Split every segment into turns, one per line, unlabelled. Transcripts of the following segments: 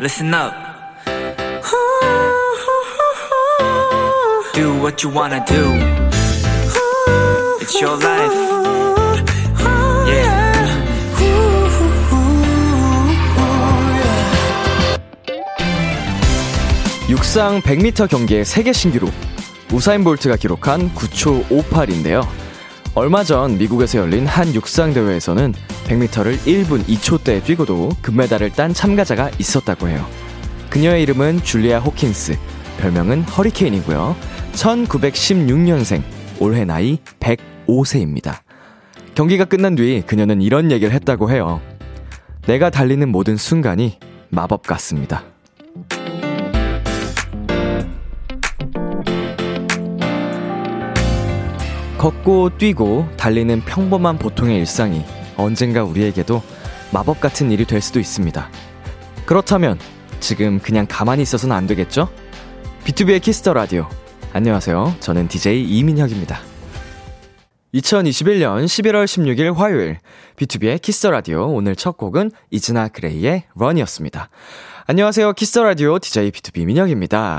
listen up. Do what you wanna do. It's your life. Yeah.
육상 100m 경기의 세계 신기록 우사인 볼트가 기록한 9초 58인데요. 얼마 전 미국에서 열린 한 육상 대회에서는 100m를 1분 2초대에 뛰고도 금메달을 딴 참가자가 있었다고 해요. 그녀의 이름은 줄리아 호킨스, 별명은 허리케인이고요. 1916년생, 올해 나이 105세입니다. 경기가 끝난 뒤 그녀는 이런 얘기를 했다고 해요. 내가 달리는 모든 순간이 마법 같습니다. 걷고 뛰고 달리는 평범한 보통의 일상이 언젠가 우리에게도 마법 같은 일이 될 수도 있습니다. 그렇다면 지금 그냥 가만히 있어서는 안 되겠죠? 비투비의 Kiss the 라디오. 안녕하세요. 저는 DJ 이민혁입니다. 2021년 11월 16일 화요일 비투비의 Kiss the 라디오 오늘 첫 곡은 이진아 그레이의 Run이었습니다. 안녕하세요. Kiss the 라디오 DJ 비투비 민혁입니다.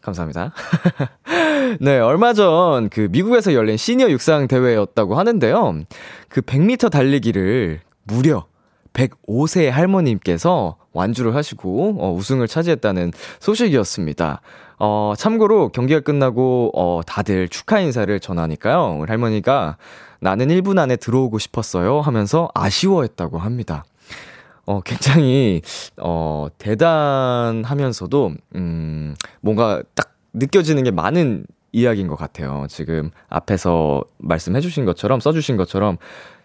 감사합니다. 네, 얼마 전 그 미국에서 열린 시니어 육상 대회였다고 하는데요. 그 100m 달리기를 무려 105세 할머님께서 완주를 하시고 어, 우승을 차지했다는 소식이었습니다. 어, 참고로 경기가 끝나고 어, 다들 축하 인사를 전하니까요. 우리 할머니가 나는 1분 안에 들어오고 싶었어요 하면서 아쉬워했다고 합니다. 어, 굉장히, 어, 대단하면서도, 음, 뭔가 딱 느껴지는 게 많은 이야기인 것 같아요. 지금 앞에서 말씀해 주신 것처럼, 써 주신 것처럼,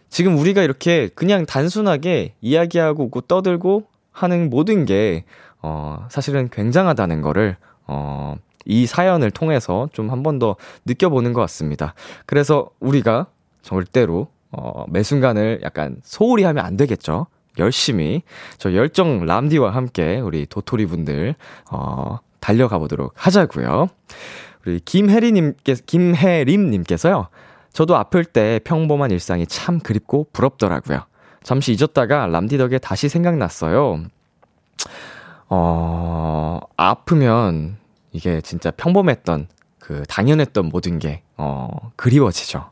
지금 우리가 이렇게 그냥 단순하게 이야기하고 떠들고 하는 모든 게, 어, 사실은 굉장하다는 거를, 어, 이 사연을 통해서 좀 한 번 더 느껴보는 것 같습니다. 그래서 우리가 절대로, 어, 매 순간을 약간 소홀히 하면 안 되겠죠. 열심히 저 열정 람디와 함께 우리 도토리 분들 어 달려가 보도록 하자고요. 우리 김혜리님께 김혜림님께서요. 저도 아플 때 평범한 일상이 참 그립고 부럽더라고요. 잠시 잊었다가 람디 덕에 다시 생각났어요. 어 아프면 이게 진짜 평범했던 그 당연했던 모든 게 어, 그리워지죠.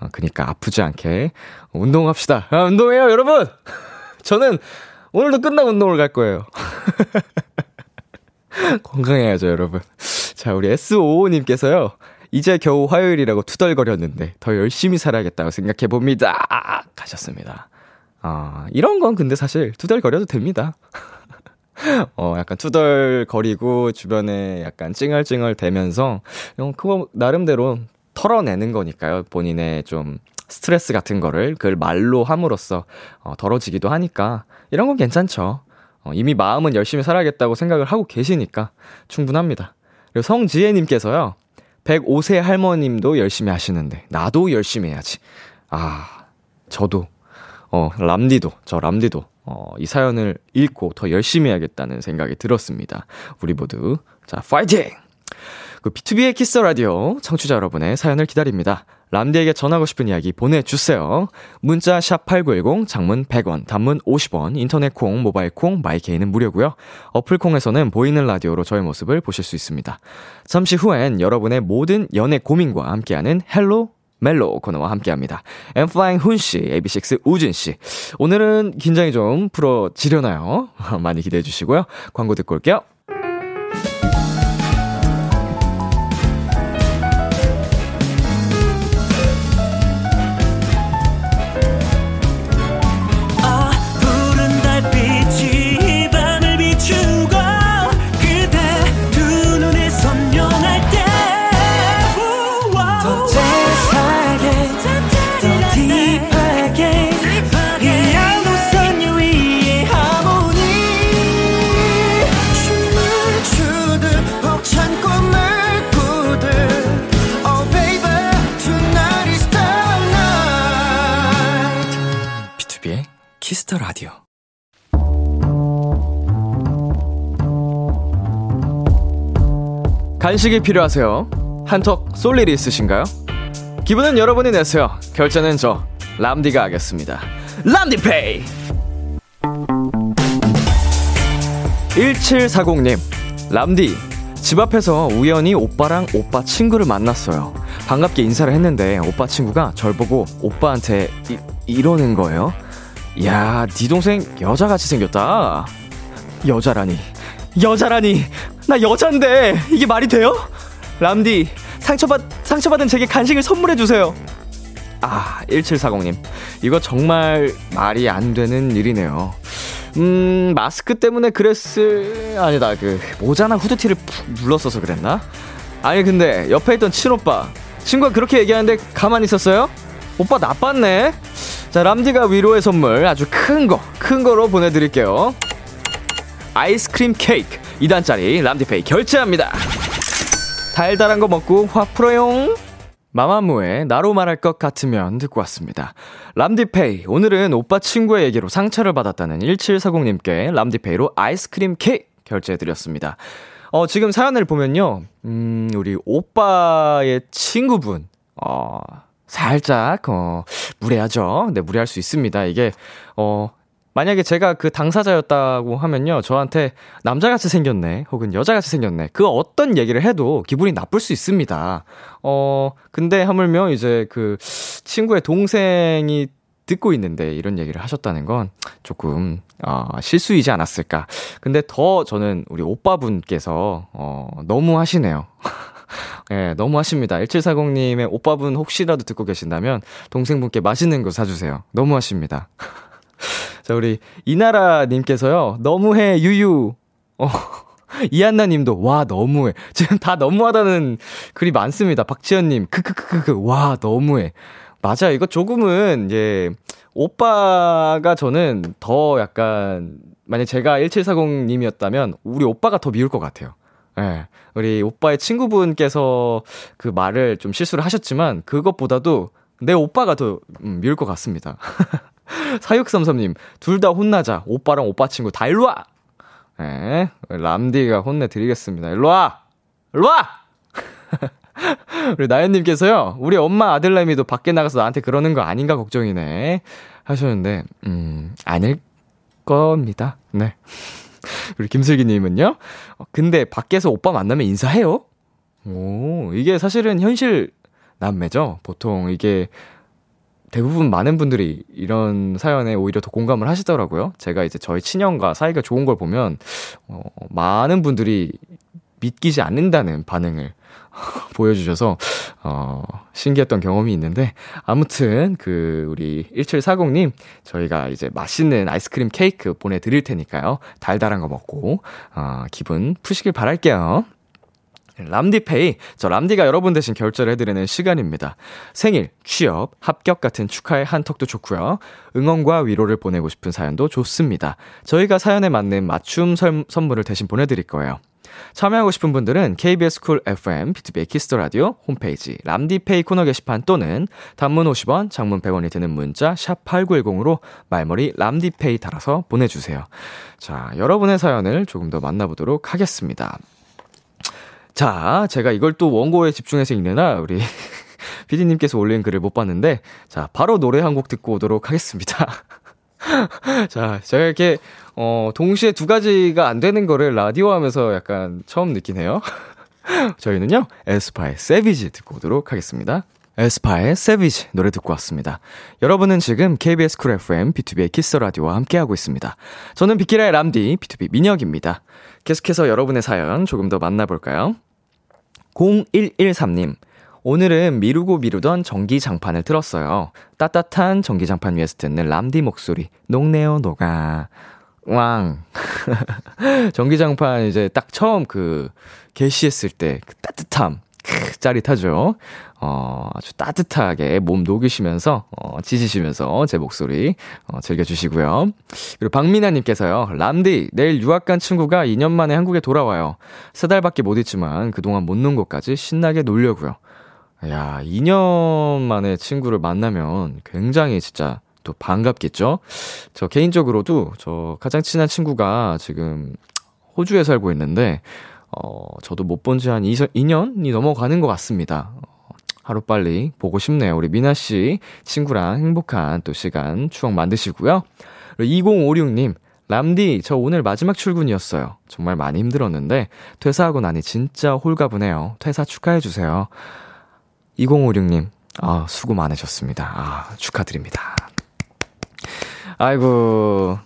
어, 그니까 아프지 않게 운동합시다. 아, 운동해요, 여러분! 저는 오늘도 끝나고 운동을 갈 거예요. 건강해야죠, 여러분. 자, 우리 S55님께서요. 이제 겨우 화요일이라고 투덜거렸는데 더 열심히 살아야겠다고 생각해 봅니다. 가셨습니다. 아, 이런 건 근데 사실 투덜거려도 됩니다. 어, 약간 투덜거리고 주변에 약간 찡얼찡얼 대면서 그거 나름대로 털어내는 거니까요. 본인의 좀 스트레스 같은 거를 그걸 말로 함으로써 어, 덜어지기도 하니까 이런 건 괜찮죠. 어, 이미 마음은 열심히 살아야겠다고 생각을 하고 계시니까 충분합니다. 그리고 성지혜님께서요. 105세 할머님도 열심히 하시는데 나도 열심히 해야지. 아, 저도 어, 람디도 저 람디도 어, 이 사연을 읽고 더 열심히 해야겠다는 생각이 들었습니다. 우리 모두 자, 파이팅! 그 비투비의 Kiss the 라디오 청취자 여러분의 사연을 기다립니다. 람디에게 전하고 싶은 이야기 보내주세요. 문자 샵 8910, 장문 100원, 단문 50원, 인터넷 콩, 모바일 콩, my K는 무료고요. 어플 콩에서는 보이는 라디오로 저의 모습을 보실 수 있습니다. 잠시 후엔 여러분의 모든 연애 고민과 함께하는 Hello 멜로 코너와 함께합니다. 엔플라잉 훈씨, AB6IX 우진씨. 오늘은 긴장이 좀 풀어지려나요? 많이 기대해 주시고요. 광고 듣고 올게요. Kiss the 라디오. 간식이 필요하세요? 한턱 쏠 일이 있으신가요? 기분은 여러분이 내세요. 결제는 저 람디가 하겠습니다. 람디페이. 1740님, 람디, 집 앞에서 우연히 오빠랑 오빠 친구를 만났어요. 반갑게 인사를 했는데 오빠 친구가 절 보고 오빠한테 이, 이러는 거예요. 야, 네 동생 여자같이 생겼다. 여자라니. 여자라니. 나 여잔데 이게 말이 돼요? 람디, 상처받 상처받은 제게 간식을 선물해 주세요. 아, 1740님. 이거 정말 말이 안 되는 일이네요. 음, 마스크 때문에 그랬을, 아니다, 그, 모자나 후드티를 푹 눌렀어서 그랬나? 아니, 근데 옆에 있던 친오빠. 친구가 그렇게 얘기하는데 가만히 있었어요? 오빠 나빴네? 자, 람디가 위로의 선물 아주 큰 거, 큰 거로 보내드릴게요. 아이스크림 케이크 2단짜리 람디페이 결제합니다. 달달한 거 먹고 화 풀어용. 마마무의 나로 말할 것 같으면 듣고 왔습니다. 람디페이. 오늘은 오빠 친구의 얘기로 상처를 받았다는 1740님께 람디페이로 아이스크림 케이크 결제해드렸습니다. 어, 지금 사연을 보면요. 음, 우리 오빠의 친구분, 어, 살짝, 어, 무례하죠. 네, 무례할 수 있습니다. 이게, 어, 만약에 제가 그 당사자였다고 하면요. 저한테 남자같이 생겼네. 혹은 여자같이 생겼네. 그 어떤 얘기를 해도 기분이 나쁠 수 있습니다. 어, 근데 하물며 이제 그 친구의 동생이 듣고 있는데 이런 얘기를 하셨다는 건 조금 어, 실수이지 않았을까. 근데 더 저는 우리 오빠분께서 어, 너무 하시네요. 예, 네, 너무 하십니다. 1740님의 오빠분 혹시라도 듣고 계신다면 동생분께 맛있는 거 사주세요. 너무 하십니다. 자, 우리 이나라님께서요, 너무해, 유유. 어, 이한나 님도, 와, 너무해. 지금 다 너무하다는 글이 많습니다. 박지현님, 크크크크크, 와, 너무해. 맞아, 이거 조금은, 이제, 오빠가 저는 더 약간, 만약 제가 1740님이었다면, 우리 오빠가 더 미울 것 같아요. 예. 네, 우리 오빠의 친구분께서 그 말을 좀 실수를 하셨지만, 그것보다도 내 오빠가 더 음, 미울 것 같습니다. 4633님, 둘 다 혼나자. 오빠랑 오빠 친구 다 일로와! 예, 람디가 혼내드리겠습니다. 일로와! 일로와! 우리 나연님께서요, 우리 엄마 아들내미도 밖에 나가서 나한테 그러는 거 아닌가 걱정이네. 하셨는데, 음, 아닐 겁니다. 네. 우리 김슬기님은요, 어, 근데 밖에서 오빠 만나면 인사해요? 오, 이게 사실은 현실 남매죠? 보통 이게 대부분 많은 분들이 이런 사연에 오히려 더 공감을 하시더라고요. 제가 이제 저희 친형과 사이가 좋은 걸 보면, 어, 많은 분들이 믿기지 않는다는 반응을 보여주셔서, 어, 신기했던 경험이 있는데, 아무튼, 그, 우리 1740님, 저희가 이제 맛있는 아이스크림 케이크 보내드릴 테니까요. 달달한 거 먹고, 어, 기분 푸시길 바랄게요. 람디페이, 저 람디가 여러분 대신 결제를 해드리는 시간입니다. 생일, 취업, 합격 같은 축하의 한턱도 좋고요. 응원과 위로를 보내고 싶은 사연도 좋습니다. 저희가 사연에 맞는 맞춤 설, 선물을 대신 보내드릴 거예요. 참여하고 싶은 분들은 KBS Cool FM, 비투비의 Kiss the 라디오 홈페이지 람디페이 코너 게시판 또는 단문 50원, 장문 100원이 드는 문자 샵 8910으로 말머리 람디페이 달아서 보내주세요. 자, 여러분의 사연을 조금 더 만나보도록 하겠습니다. 자, 제가 이걸 또 원고에 집중해서 읽느라 우리 피디님께서 올린 글을 못 봤는데, 자, 바로 노래 한 곡 듣고 오도록 하겠습니다. 자, 제가 이렇게, 어, 동시에 두 가지가 안 되는 거를 라디오 하면서 약간 처음 느끼네요. 저희는요, 에스파의 Savage 듣고 오도록 하겠습니다. 에스파의 Savage 노래 듣고 왔습니다. 여러분은 지금 KBS Cool FM 비투비의 Kiss the 라디오와 함께하고 있습니다. 저는 비키라의 람디 B2B 민혁입니다. 계속해서 여러분의 사연 조금 더 만나볼까요? 0113님, 오늘은 미루고 미루던 전기장판을 틀었어요. 따뜻한 전기장판 위에서 듣는 람디 목소리, 녹네요, 녹아. 왕. 전기장판 이제 딱 처음 그, 게시했을 때 그 따뜻함. 크, 짜릿하죠. 어, 아주 따뜻하게 몸 녹이시면서, 어, 지지시면서 제 목소리, 어, 즐겨주시고요. 그리고 박민아님께서요, 람디, 내일 유학 간 친구가 2년 만에 한국에 돌아와요. 세 달밖에 못 있지만 그동안 못 논 것까지 신나게 놀려고요. 야, 2년 만에 친구를 만나면 굉장히 진짜 또 반갑겠죠? 저 개인적으로도 저 가장 친한 친구가 지금 호주에 살고 있는데, 어, 저도 못 본 지 한 2년이 넘어가는 것 같습니다. 하루빨리 보고 싶네요. 우리 미나 씨 친구랑 행복한 또 시간 추억 만드시고요. 2056님, 람디, 저 오늘 마지막 출근이었어요. 정말 많이 힘들었는데, 퇴사하고 나니 진짜 홀가분해요. 퇴사 축하해주세요. 2056님, 아, 수고 많으셨습니다. 아, 축하드립니다. 아이고,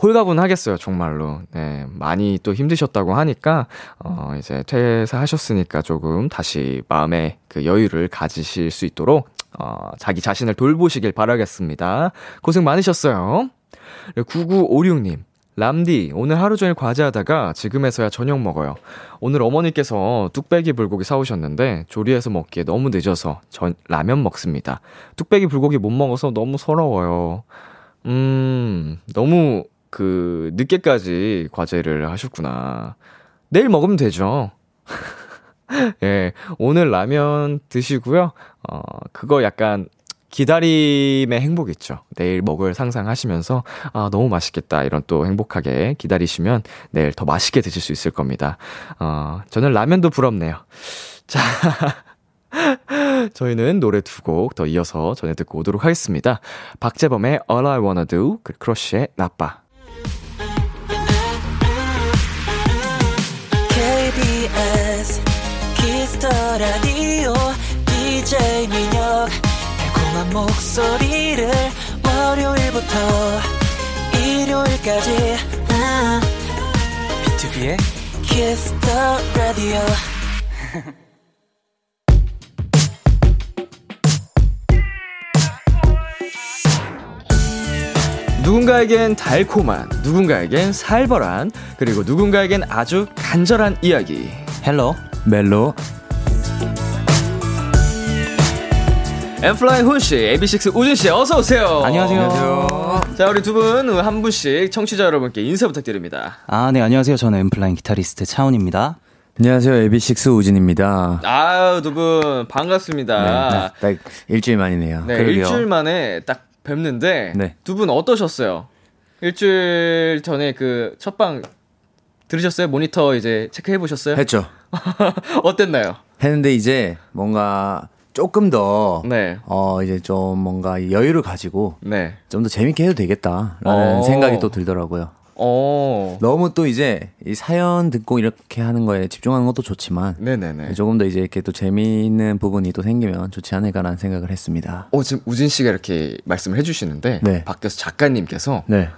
홀가분 하겠어요, 정말로. 네, 많이 또 힘드셨다고 하니까, 어, 이제 퇴사하셨으니까 조금 다시 마음의 그 여유를 가지실 수 있도록, 어, 자기 자신을 돌보시길 바라겠습니다. 고생 많으셨어요. 9956님, 람디, 오늘 하루 종일 과제하다가 지금에서야 저녁 먹어요. 오늘 어머니께서 뚝배기 불고기 사오셨는데 조리해서 먹기에 너무 늦어서 전 라면 먹습니다. 뚝배기 불고기 못 먹어서 너무 서러워요. 음, 너무 그 늦게까지 과제를 하셨구나. 내일 먹으면 되죠. 예, 오늘 라면 드시고요. 어, 그거 약간 기다림의 행복 있죠. 내일 먹을 상상하시면서, 아, 너무 맛있겠다. 이런 또 행복하게 기다리시면 내일 더 맛있게 드실 수 있을 겁니다. 어, 저는 라면도 부럽네요. 자. 저희는 노래 두 곡 더 이어서 전해 듣고 오도록 하겠습니다. 박재범의 All I Wanna Do, 그 크러쉬의 나빠.
KBS Kiss the 라디오 DJ 민혁 달콤한 목소리를 월요일부터 일요일까지 아, 비투비의 Kiss the 라디오
누군가에겐 달콤한, 누군가에겐 살벌한, 그리고 누군가에겐 아주 간절한 이야기.
Hello 멜로
엔플라잉 훈씨, AB6IX 우진씨, 어서오세요.
안녕하세요.
자, 우리 두 분, 한 분씩 청취자 여러분께 인사 부탁드립니다.
아, 네, 안녕하세요. 저는 엔플라잉 기타리스트 차훈입니다.
안녕하세요. AB6IX 우진입니다.
아유, 두 분, 반갑습니다.
네, 딱 일주일 만이네요.
네,
그러게요.
일주일 만에 딱 뵙는데,
네.
두분 어떠셨어요? 일주일 전에 그 첫방 들으셨어요? 모니터 이제 체크해 보셨어요?
했죠.
어땠나요?
했는데 이제 뭔가 조금 더,
네.
어, 이제 좀 뭔가 여유를 가지고
네.
좀더 재밌게 해도 되겠다라는
어.
생각이 또 들더라고요.
어.
너무 또 이제 이 사연 듣고 이렇게 하는 거에 집중하는 것도 좋지만
네네네.
조금 더 이제 이렇게 또 재미있는 부분이 또 생기면 좋지 않을까라는 생각을 했습니다.
어, 지금 우진 씨가 이렇게 말씀을 해주시는데,
네.
밖에서 작가님께서
네.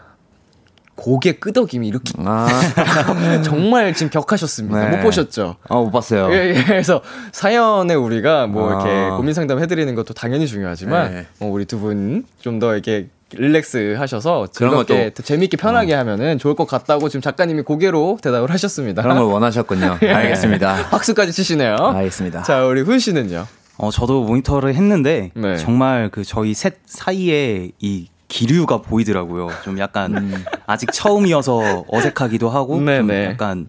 고개 끄덕임이 이렇게
아,
정말 지금 격하셨습니다.
네.
못 보셨죠?
어, 못 봤어요.
예, 예. 그래서 사연에 우리가 뭐
아.
이렇게 고민 상담 해드리는 것도 당연히 중요하지만,
네.
어, 우리 두 분 좀 더 이렇게 릴렉스 하셔서
그런
즐겁게
것도-
더 재밌게 편하게 하면은 좋을 것 같다고 지금 작가님이 고개로 대답을 하셨습니다.
그런 걸 원하셨군요. 알겠습니다.
박수까지 치시네요.
알겠습니다.
자, 우리 훈 씨는요?
어, 저도 모니터를 했는데
네.
정말 그 저희 셋 사이에 이 기류가 보이더라고요. 좀 약간 아직 처음이어서 어색하기도 하고 좀
음. 네네.
약간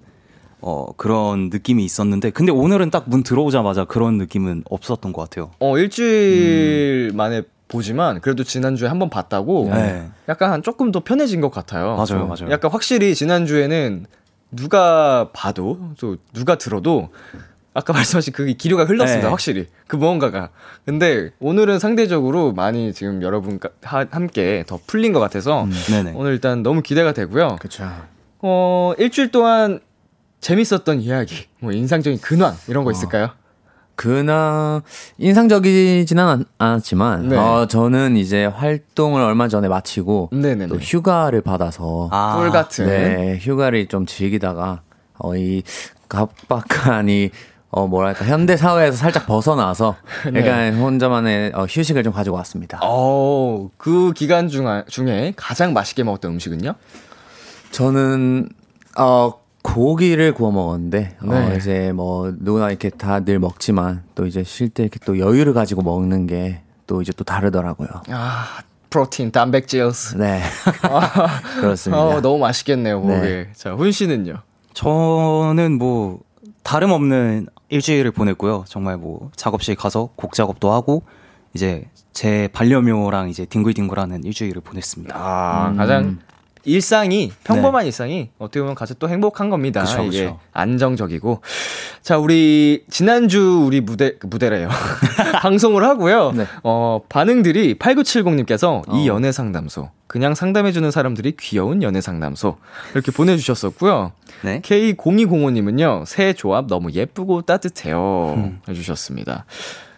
어, 그런 느낌이 있었는데 근데 오늘은 딱 문 들어오자마자 그런 느낌은 없었던 것 같아요.
어, 일주일 만에 보지만 그래도 지난주에 한 번 봤다고
네.
약간 한 조금 더 편해진 것 같아요.
맞아요,
좀
맞아요.
약간 확실히 지난주에는 누가 봐도 또 누가 들어도 아까 말씀하신 그 기류가 흘렀습니다.
네.
확실히 그 무언가가. 근데 오늘은 상대적으로 많이 지금 여러분 함께 더 풀린 것 같아서
음.
오늘 일단 너무 기대가 되고요.
그쵸.
어 일주일 동안 재밌었던 이야기, 뭐 인상적인 근황 이런 거 있을까요?
그나 인상적이지는 않, 않았지만
네.
어, 저는 이제 활동을 얼마 전에 마치고
네네네.
또 휴가를 받아서
아,
꿀 같은.
네 휴가를 좀 즐기다가 어, 이 각박한 이 어, 뭐랄까, 현대 사회에서 살짝 벗어나서,
네.
약간 혼자만의 어, 휴식을 좀 가지고 왔습니다.
어, 그 기간 중, 중에 가장 맛있게 먹었던 음식은요?
저는, 어, 고기를 구워 먹었는데,
네.
어, 이제 뭐, 누구나 이렇게 다 늘 먹지만, 또 이제 쉴 때 이렇게 또 여유를 가지고 먹는 게, 또 이제 또 다르더라고요.
아, 프로틴, 단백질.
네. 그렇습니다.
어, 너무 맛있겠네요, 고기.
네.
자, 훈 씨는요?
저는 뭐 다름없는 일주일을 보냈고요. 정말 뭐 작업실 가서 곡 작업도 하고 이제 제 반려묘랑 이제 뒹굴뒹굴하는 일주일을 보냈습니다.
아, 가장 일상이 평범한 일상이 어떻게 보면 가장 또 행복한 겁니다.
그쵸,
이게
그쵸.
안정적이고. 자, 우리 지난주 우리 무대 그 무대래요. 방송을 하고요.
네.
어, 반응들이 8970님께서 이 연애 상담소 그냥 상담해 주는 사람들이 귀여운 연애 상담소 이렇게 보내 주셨었고요.
네.
K0205님은요, 새 조합 너무 예쁘고 따뜻해요. 해주셨습니다.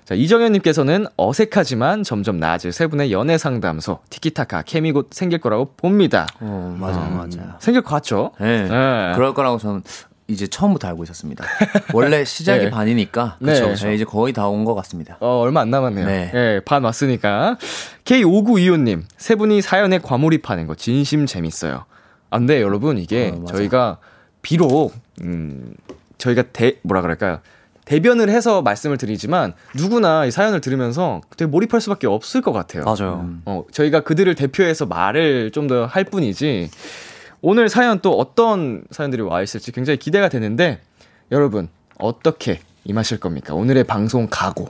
자, 이정현님께서는 어색하지만 점점 나아질 세 분의 연애 상담소, 티키타카, 케미 곧 생길 거라고 봅니다.
어, 맞아요, 맞아요.
생길 것 같죠?
네.
네.
그럴 거라고 저는 이제 처음부터 알고 있었습니다. 원래 시작이
네.
반이니까
네.
그쵸, 그쵸. 이제 거의 다 온 것 같습니다.
어, 얼마 안 남았네요.
네.
예, 반 왔으니까. K5925님, 세 분이 사연에 과몰입하는 거 진심 재밌어요. 안 돼, 여러분. 이게
어, 맞아.
저희가 비록, 음, 저희가 대, 뭐라 그럴까요? 대변을 해서 말씀을 드리지만 누구나 이 사연을 들으면서 되게 몰입할 수밖에 없을 것 같아요.
맞아요.
어, 저희가 그들을 대표해서 말을 좀 더 할 뿐이지. 오늘 사연 또 어떤 사연들이 와 있을지 굉장히 기대가 되는데 여러분 어떻게 임하실 겁니까? 오늘의 방송 각오.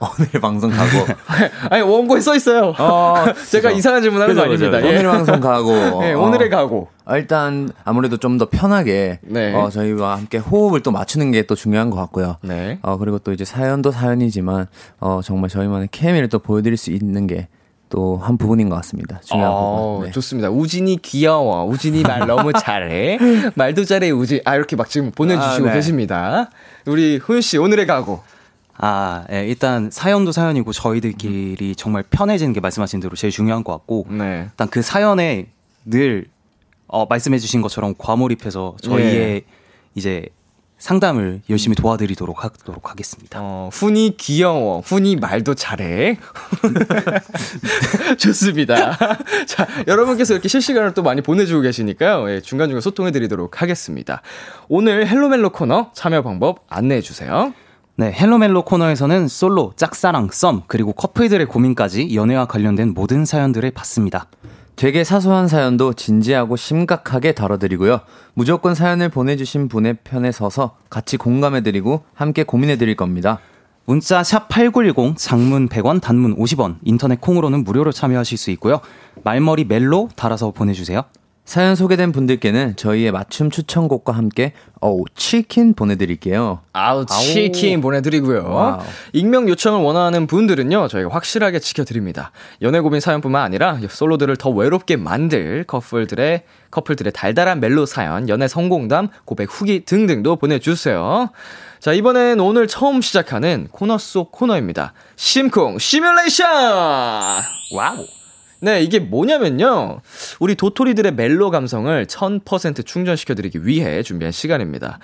오늘 방송 가고.
아니 원고에 써 있어요.
어,
제가 이상한 질문 하는 거
그죠, 그죠,
아닙니다. 예.
오늘 방송 가고.
예,
어,
오늘의 각오.
어, 일단 아무래도 좀 더 편하게
네.
어, 저희와 함께 호흡을 또 맞추는 게 또 중요한 것 같고요.
네.
어, 그리고 또 이제 사연도 사연이지만 어, 정말 저희만의 케미를 또 보여드릴 수 있는 게 또한 부분인 것 같습니다. 중요한
어,
부분. 네.
좋습니다. 우진이 귀여워. 우진이 말 너무 잘해. 말도 잘해, 우진. 아, 이렇게 막 지금 보내주시고
아, 네.
계십니다. 우리 호윤 씨, 오늘의 각오.
아, 예, 일단 사연도 사연이고 저희들끼리 정말 편해지는 게 말씀하신 대로 제일 중요한 것 같고
네.
일단 그 사연에 늘 어, 말씀해주신 것처럼 과몰입해서 저희의
예.
이제 상담을 열심히 도와드리도록 하도록 하겠습니다.
어, 훈이 귀여워. 훈이 말도 잘해. 좋습니다. 자, 여러분께서 이렇게 실시간으로 또 많이 보내주고 계시니까요. 예, 중간중간 소통해드리도록 하겠습니다. 오늘 Hello 멜로 코너 참여 방법 안내해주세요.
네, Hello 멜로 코너에서는 솔로, 짝사랑, 썸, 그리고 커플들의 고민까지 연애와 관련된 모든 사연들을 받습니다.
되게 사소한 사연도 진지하고 심각하게 다뤄드리고요. 무조건 사연을 보내주신 분의 편에 서서 같이 공감해드리고 함께 고민해드릴 겁니다.
문자 샵 8910, 장문 100원, 단문 50원, 인터넷 콩으로는 무료로 참여하실 수 있고요. 말머리 멜로 달아서 보내주세요.
사연 소개된 분들께는 저희의 맞춤 추천곡과 함께 어우 치킨 보내드릴게요.
아우, 치킨 보내드리고요.
와우.
익명 요청을 원하는 분들은요, 저희가 확실하게 지켜드립니다. 연애 고민 사연뿐만 아니라 솔로들을 더 외롭게 만들 커플들의, 커플들의 달달한 멜로 사연, 연애 성공담, 고백 후기 등등도 보내주세요. 자, 이번엔 오늘 처음 시작하는 코너 속 코너입니다. 심쿵 시뮬레이션! 와우! 네, 이게 뭐냐면요. 우리 도토리들의 멜로 감성을 1000% 충전시켜드리기 위해 준비한 시간입니다.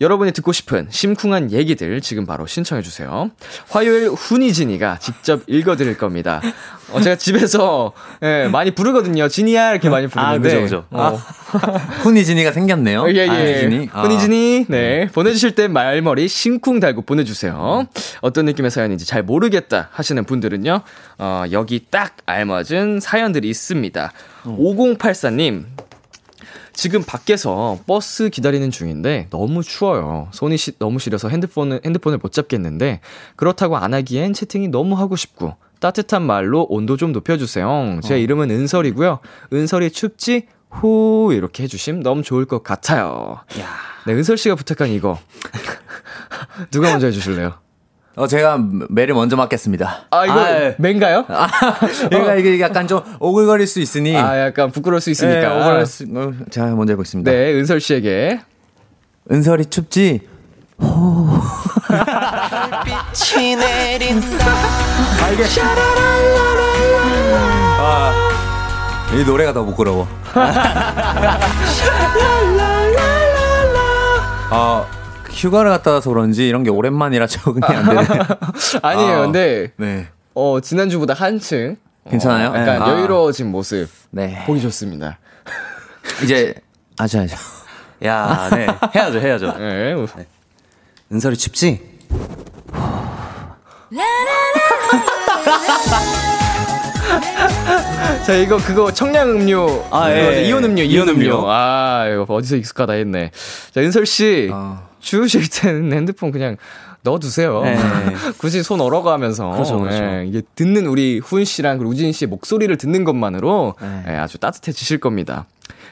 여러분이 듣고 싶은 심쿵한 얘기들 지금 바로 신청해주세요. 화요일 훈이진이가 직접 읽어드릴 겁니다. 어, 제가 집에서 예, 많이 부르거든요. 진이야 이렇게 많이 부르는데.
아, 그죠, 그죠.
어,
훈이진이가 생겼네요.
예, 예.
훈이진이. 아.
훈이진이, 네. 보내주실 때 말머리 심쿵 달고 보내주세요. 어떤 느낌의 사연인지 잘 모르겠다 하시는 분들은요, 어, 여기 딱 알맞은 사연들이 있습니다. 5084님, 지금 밖에서 버스 기다리는 중인데 너무 추워요. 손이 시, 너무 시려서 핸드폰을, 핸드폰을 못 잡겠는데 그렇다고 안 하기엔 채팅이 너무 하고 싶고 따뜻한 말로 온도 좀 높여주세요. 제 이름은 은설이고요. 은설이 춥지? 후 이렇게 해주심 너무 좋을 것 같아요. 네, 은설 씨가 부탁한 이거 누가 먼저 해주실래요?
어, 제가 매를 먼저 맡겠습니다.
아 이거
아,
맨가요?
얘가 이게 약간 좀 오글거릴 수 있으니.
아 약간 부끄러울 수
네,
있으니까.
오글거릴 수, 어, 제가 먼저 해보겠습니다.
네, 은설 씨에게
은설이 춥지?
빛이 내린다
이 노래가 더 부끄러워. 아, 휴가를 갔다 와서 그런지 이런 게 오랜만이라 적응이 안 되네.
아니에요.
아.
근데
네.
어 지난주보다 한층
괜찮아요?
어, 약간
아.
여유로워진 모습
네.
보기 좋습니다.
이제, 아죠, 아죠.
야, 네. 해야죠, 해야죠.
네.
은설이 춥지?
자 이거 그거 청량 음료
아? 예, 예.
이온 음료
이온
음료
음료.
아 이거 어디서 익숙하다 했네 자 은설 씨
아.
주우실 때는 핸드폰 그냥 넣어두세요
네.
굳이 손 얼어가면서
그렇죠, 그렇죠.
예, 이게 듣는 우리 훈 씨랑 우진 씨의 목소리를 듣는 것만으로
네.
예, 아주 따뜻해지실 겁니다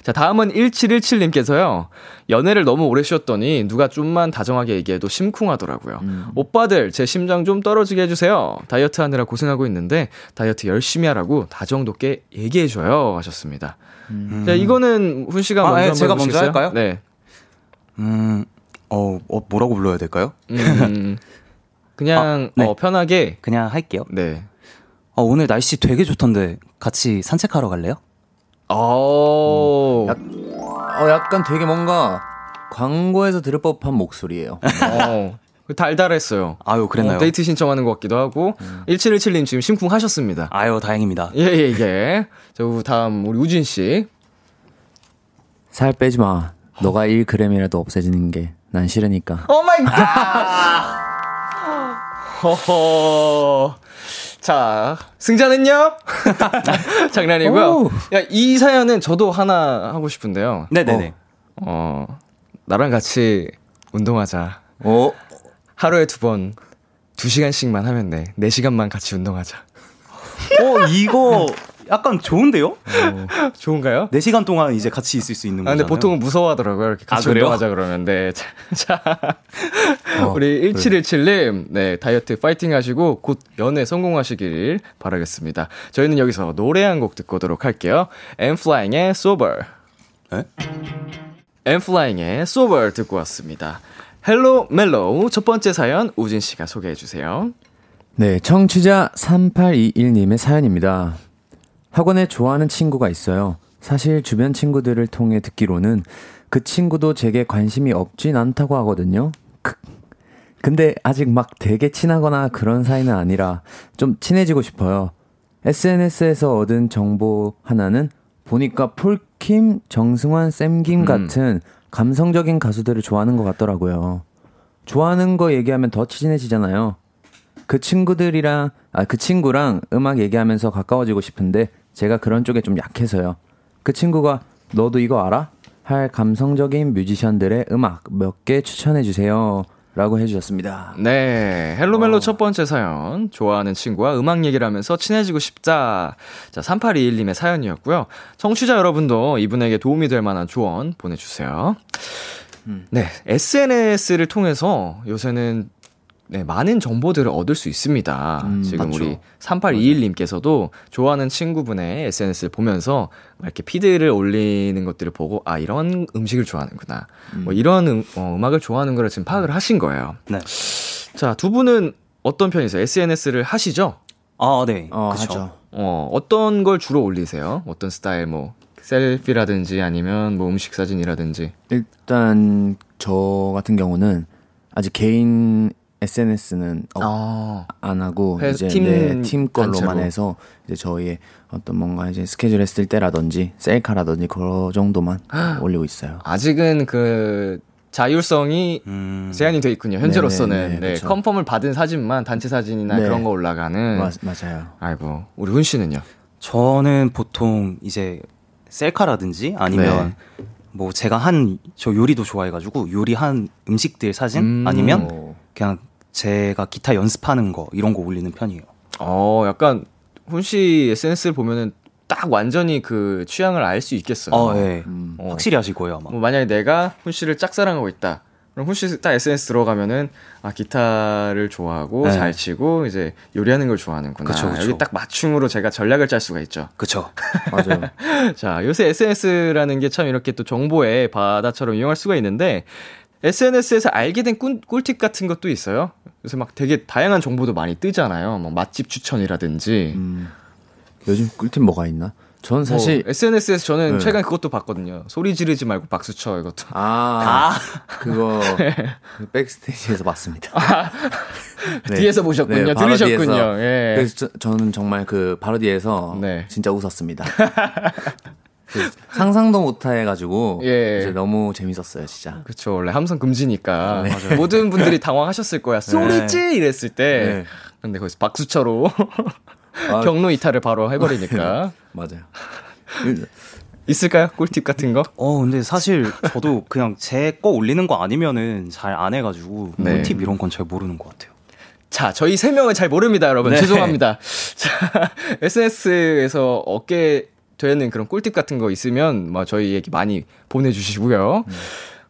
자, 다음은 1717님께서요. 연애를 너무 오래 쉬었더니 누가 좀만 다정하게 얘기해도 심쿵하더라고요.
음.
오빠들, 제 심장 좀 떨어지게 해주세요. 다이어트 하느라 고생하고 있는데 다이어트 열심히 하라고 다정롭게 얘기해줘요. 하셨습니다. 자, 이거는 훈 씨가
아,
먼저
예,
한번
제가 먼저? 할까요?
네.
음, 어, 어, 뭐라고 불러야 될까요?
음, 그냥
아, 네.
어, 편하게
그냥 할게요.
네.
어, 오늘 날씨 되게 좋던데 같이 산책하러 갈래요?
어.
어, 약간 되게 뭔가 광고에서 들을 법한 목소리예요.
어. 달달했어요.
아유, 그랬나요?
어, 데이트 신청하는 것 같기도 하고 1717님 지금 심쿵하셨습니다.
아유, 다행입니다.
예, 예, 예. 자, 우- 다음 우리 우진 씨.
살 빼지 마. 너가 1g이라도 없어지는 게 난 싫으니까.
oh my god. 허허. 자, 승자는요? 장난이고요. 야, 이 사연은 저도 하나 하고 싶은데요.
네네네.
어, 나랑 같이 운동하자.
어?
하루에 두 번, 두 시간씩만 하면 돼. 네 시간만 같이 운동하자.
어, 이거 약간 좋은데요?
좋은가요?
4시간 동안 이제 같이 있을 수 있는
아,
거잖아요.
근데 보통은 무서워하더라고요. 이렇게 같이
아, 그래요?
운동하자 그러면. 네. 자, 자. 우리 1717님, 네, 다이어트 파이팅 하시고 곧 연애 성공하시길 바라겠습니다. 저희는 여기서 노래 한 곡 듣고 오도록 할게요. 엠플라잉의 Sober.
에?
엠플라잉의 Sober 듣고 왔습니다. 헬로 멜로 첫 번째 사연 우진 씨가 소개해 주세요.
네, 청취자 3821님의 사연입니다. 학원에 좋아하는 친구가 있어요. 사실 주변 친구들을 통해 듣기로는 그 친구도 제게 관심이 없진 않다고 하거든요. 크. 근데 아직 막 되게 친하거나 그런 사이는 아니라 좀 친해지고 싶어요. SNS에서 얻은 정보 하나는 보니까 폴킴, 정승환, 쌤김 같은 감성적인 가수들을 좋아하는 것 같더라고요. 좋아하는 거 얘기하면 더 친해지잖아요. 그 친구들이랑 아 그 친구랑 음악 얘기하면서 가까워지고 싶은데 제가 그런 쪽에 좀 약해서요. 그 친구가 너도 이거 알아? 할 감성적인 뮤지션들의 음악 몇 개 추천해 주세요. 라고 해주셨습니다.
네, 헬로멜로 첫 번째 사연. 좋아하는 친구와 음악 얘기를 하면서 친해지고 싶다. 자, 3821님의 사연이었고요. 청취자 여러분도 이분에게 도움이 될 만한 조언 보내주세요. 네, SNS를 통해서 요새는 네, 많은 정보들을 얻을 수 있습니다.
음,
지금
맞죠.
우리 3821님께서도 좋아하는 친구분의 SNS를 보면서 이렇게 피드를 올리는 것들을 보고, 아, 이런 음식을 좋아하는구나. 뭐 이런 음, 어, 음악을 좋아하는 거를 지금 파악을 하신 거예요.
네.
자, 두 분은 어떤 편이세요? SNS를 하시죠?
아, 네.
어,
그쵸.
하죠.
어, 어떤 걸 주로 올리세요? 어떤 스타일, 뭐, 셀피라든지 아니면 뭐 음식 사진이라든지.
일단 저 같은 경우는 아직 개인 SNS는
아.
안 하고
회-
이제
팀
네, 팀 걸로만
단체로.
해서 이제 저희의 어떤 뭔가 이제 스케줄 했을 때라든지 셀카라든지 그 정도만 올리고 있어요.
아직은 그 자율성이
음.
제한이 돼 있군요. 현재로서는.
네, 네, 네,
네,
그쵸.
컨펌을 받은 사진만 단체 사진이나
네.
그런 거 올라가는.
맞, 맞아요.
아이고, 우리 훈 씨는요?
저는 보통 이제 셀카라든지 아니면
네.
뭐 제가 한 저 요리도 좋아해가지고 요리한 음식들 사진
음.
아니면
오.
그냥 제가 기타 연습하는 거 이런 거 올리는 편이에요.
어, 약간 훈 씨 SNS를 보면은 딱 완전히 그 취향을 알 수 있겠어요.
어, 예.
음.
어.
확실히 하실 거예요 아마.
뭐 만약에 내가 훈 씨를 짝사랑하고 있다. 그럼 훈씨 딱 SNS 들어가면은 아 기타를 좋아하고
네.
잘 치고 이제 요리하는 걸 좋아하는구나.
그쵸, 그쵸.
여기 딱 맞춤으로 제가 전략을 짤 수가 있죠.
그쵸.
맞아요.
자, 요새 SNS라는 게 참 이렇게 또 정보의 바다처럼 이용할 수가 있는데 SNS에서 알게 된 꿀, 꿀팁 같은 것도 있어요. 요새 막 되게 다양한 정보도 많이 뜨잖아요. 뭐 맛집 추천이라든지.
음, 요즘 꿀팁 뭐가 있나? 전 사실
뭐 SNS에서 저는
네.
최근 그것도 봤거든요. 소리 지르지 말고 박수 쳐 이것도.
아, 그거 그 백스테이지에서 봤습니다. 네.
뒤에서 보셨군요.
네,
들으셨군요.
바로 뒤에서.
예.
그래서 저, 는 정말 그 바로디에서
네.
진짜 웃었습니다. 그 상상도 못 해가지고
예.
이제 너무 재밌었어요, 진짜.
그쵸. 원래 함성 금지니까.
네.
모든 분들이 당황하셨을 거야. 소리지! 이랬을 때.
네.
근데 거기서 박수쳐로
아,
경로 이탈을 바로 해버리니까.
맞아요.
있을까요? 꿀팁 같은 거?
어 근데 사실 저도 그냥 제 거 올리는 거 아니면은 잘 안 해가지고
네.
꿀팁 이런 건 잘 모르는 것 같아요.
자, 저희 세 명은 잘 모릅니다, 여러분.
네.
죄송합니다. 자, SNS에서 얻게 되는 그런 꿀팁 같은 거 있으면 뭐 저희에게 많이 보내주시고요.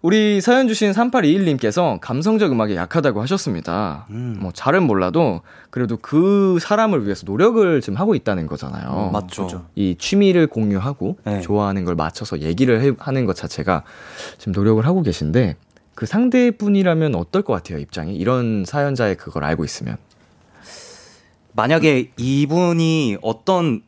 우리 사연 주신 3821님께서 감성적 음악에 약하다고 하셨습니다.
음.
뭐 잘은 몰라도 그래도 그 사람을 위해서 노력을 지금 하고 있다는 거잖아요.
맞죠.
이 취미를 공유하고
네.
좋아하는 걸 맞춰서 얘기를 해- 하는 것 자체가 지금 노력을 하고 계신데 그 상대분이라면 어떨 것 같아요, 입장이? 이런 사연자의 그걸 알고 있으면.
만약에 이분이 어떤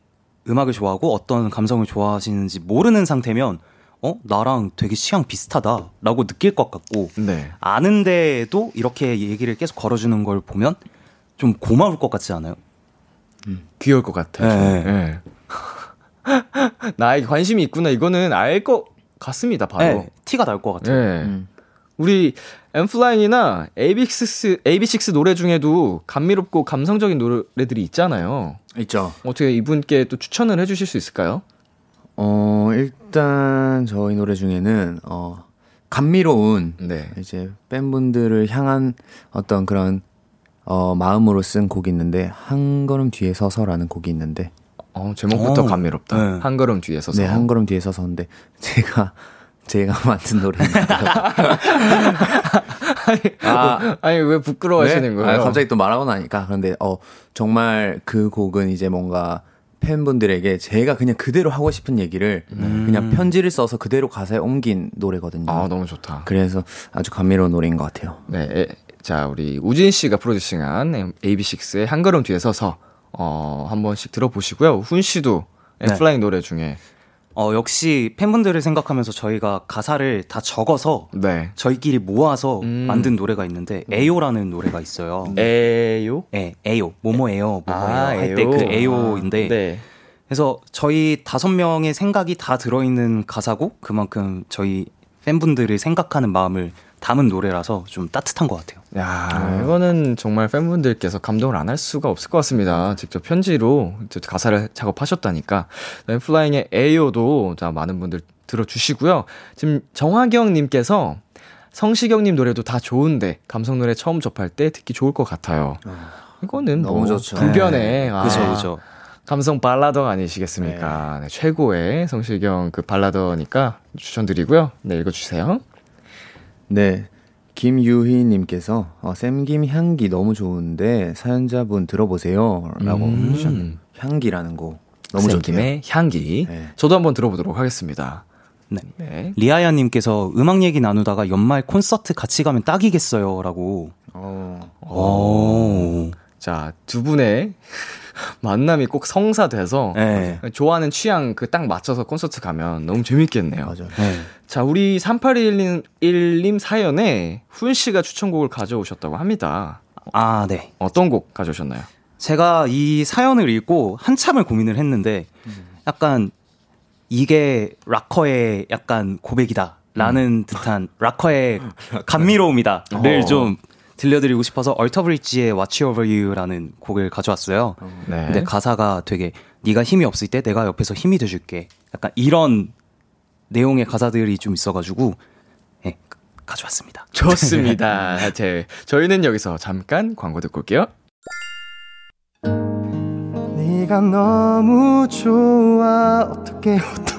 음악을 좋아하고 어떤 감성을 좋아하시는지 모르는 상태면 어 나랑 되게 취향 비슷하다라고 느낄 것 같고
네.
아는데도 이렇게 얘기를 계속 걸어주는 걸 보면 좀 고마울 것 같지 않아요?
귀여울 것 같아요.
네.
네. 나에게 관심이 있구나. 이거는 알 것 같습니다, 바로.
네, 티가 날 것 같아요.
네.
음.
우리 엠플라잉이나 AB6, AB6 노래 중에도 감미롭고 감성적인 노래들이 있잖아요.
있죠.
어떻게 이분께 또 추천을 해주실 수 있을까요?
어, 일단 저희 노래 중에는 어 감미로운
네.
이제 팬분들을 향한 어떤 그런 어 마음으로 쓴 곡이 있는데 한 걸음 뒤에 서서라는 곡이 있는데
어, 제목부터
어,
감미롭다.
네.
한 걸음 뒤에 서서.
네, 한 걸음 뒤에 서서인데 제가 제가 만든 노래인데 아,
아니, 왜 부끄러워하시는
네?
거예요?
아, 갑자기 또 말하고 나니까 그런데 어 정말 그 곡은 이제 뭔가 팬분들에게 제가 그냥 그대로 하고 싶은 얘기를 그냥 편지를 써서 그대로 가사에 옮긴 노래거든요.
아, 너무 좋다.
그래서 아주 감미로운 노래인 것 같아요.
네. 에, 자, 우리 우진 씨가 프로듀싱한 AB6IX의 한 걸음 뒤에 서서, 어, 한 번씩 들어보시고요. 훈 씨도
네.
엠플라잉 노래 중에,
어, 역시 팬분들을 생각하면서 저희가 가사를 다 적어서
네.
저희끼리 모아서
음.
만든 노래가 있는데 에요라는 노래가 있어요.
에요?
네, 에요. 뭐뭐에요. 뭐뭐에요.
아,
할때
에요.
그 에요인데
네.
그래서 저희 다섯 명의 생각이 다 들어있는 가사고 그만큼 저희 팬분들을 생각하는 마음을 담은 노래라서 좀 따뜻한 것 같아요.
야, 이거는 정말 팬분들께서 감동을 안 할 수가 없을 것 같습니다. 직접 편지로 가사를 작업하셨다니까. 엠플라잉의 에요도 자, 많은 분들 들어주시고요. 지금 정화경님께서 성시경님 노래도 다 좋은데 감성 노래 처음 접할 때 듣기 좋을 것 같아요. 이거는
너무
뭐
좋죠.
불변의 아,
그죠, 그죠.
감성 발라더 아니시겠습니까? 네, 최고의 성시경 그 발라더니까 추천드리고요. 네, 읽어주세요.
네. 김유희님께서 어, 쌤김 향기 너무 좋은데 사연자분 들어보세요. 라고
음.
해주셨네요. 향기라는 곡. 너무 좋네요.
김의 향기.
네.
저도 한번 들어보도록 하겠습니다.
네.
네.
리아야님께서 음악 얘기 나누다가 연말 콘서트 같이 가면 딱이겠어요라고.
어,
오.
자, 두 분의 만남이 꼭 성사돼서
네.
좋아하는 취향 그 딱 맞춰서 콘서트 가면 너무 재밌겠네요.
맞아.
네.
자, 우리 3821님 1님 사연에 훈 씨가 추천곡을 가져오셨다고 합니다.
아, 네.
어떤 곡 가져오셨나요?
제가 이 사연을 읽고 한참을 고민을 했는데 약간 이게 락커의 약간 고백이다. 라는 듯한 락커의 감미로움이다를
어.
좀 들려드리고 싶어서 얼터브리지의 Watch Over You라는 곡을 가져왔어요.
네.
근데 가사가 되게 네가 힘이 없을 때 내가 옆에서 힘이 돼줄게. 약간 이런 내용의 가사들이 좀 있어가지고 예, 가져왔습니다.
좋습니다. 제, 저희는 여기서 잠깐 광고 듣고 올게요.
네가 너무 좋아 어떡해 어떡해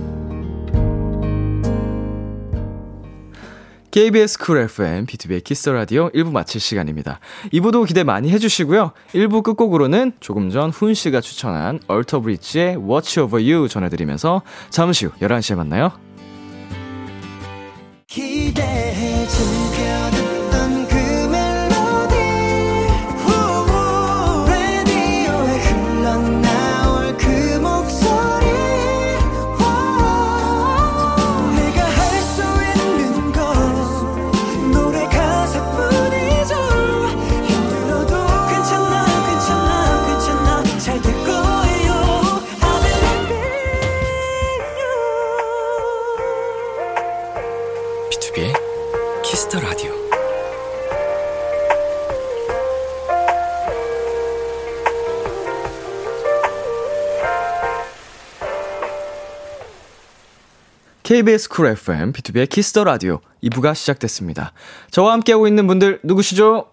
KBS 쿨 FM, BTOB의 키스 라디오 1부 마칠 시간입니다. 2부도 기대 많이 해주시고요. 1부 끝곡으로는 조금 전 훈 씨가 추천한 얼터브리지의 Watch Over You 전해드리면서 잠시 후 11시에 만나요.
기대해 즐겨
KBS 쿨 FM, BTOB의 키스 더 라디오 2부가 시작됐습니다. 저와 함께하고 있는 분들 누구시죠?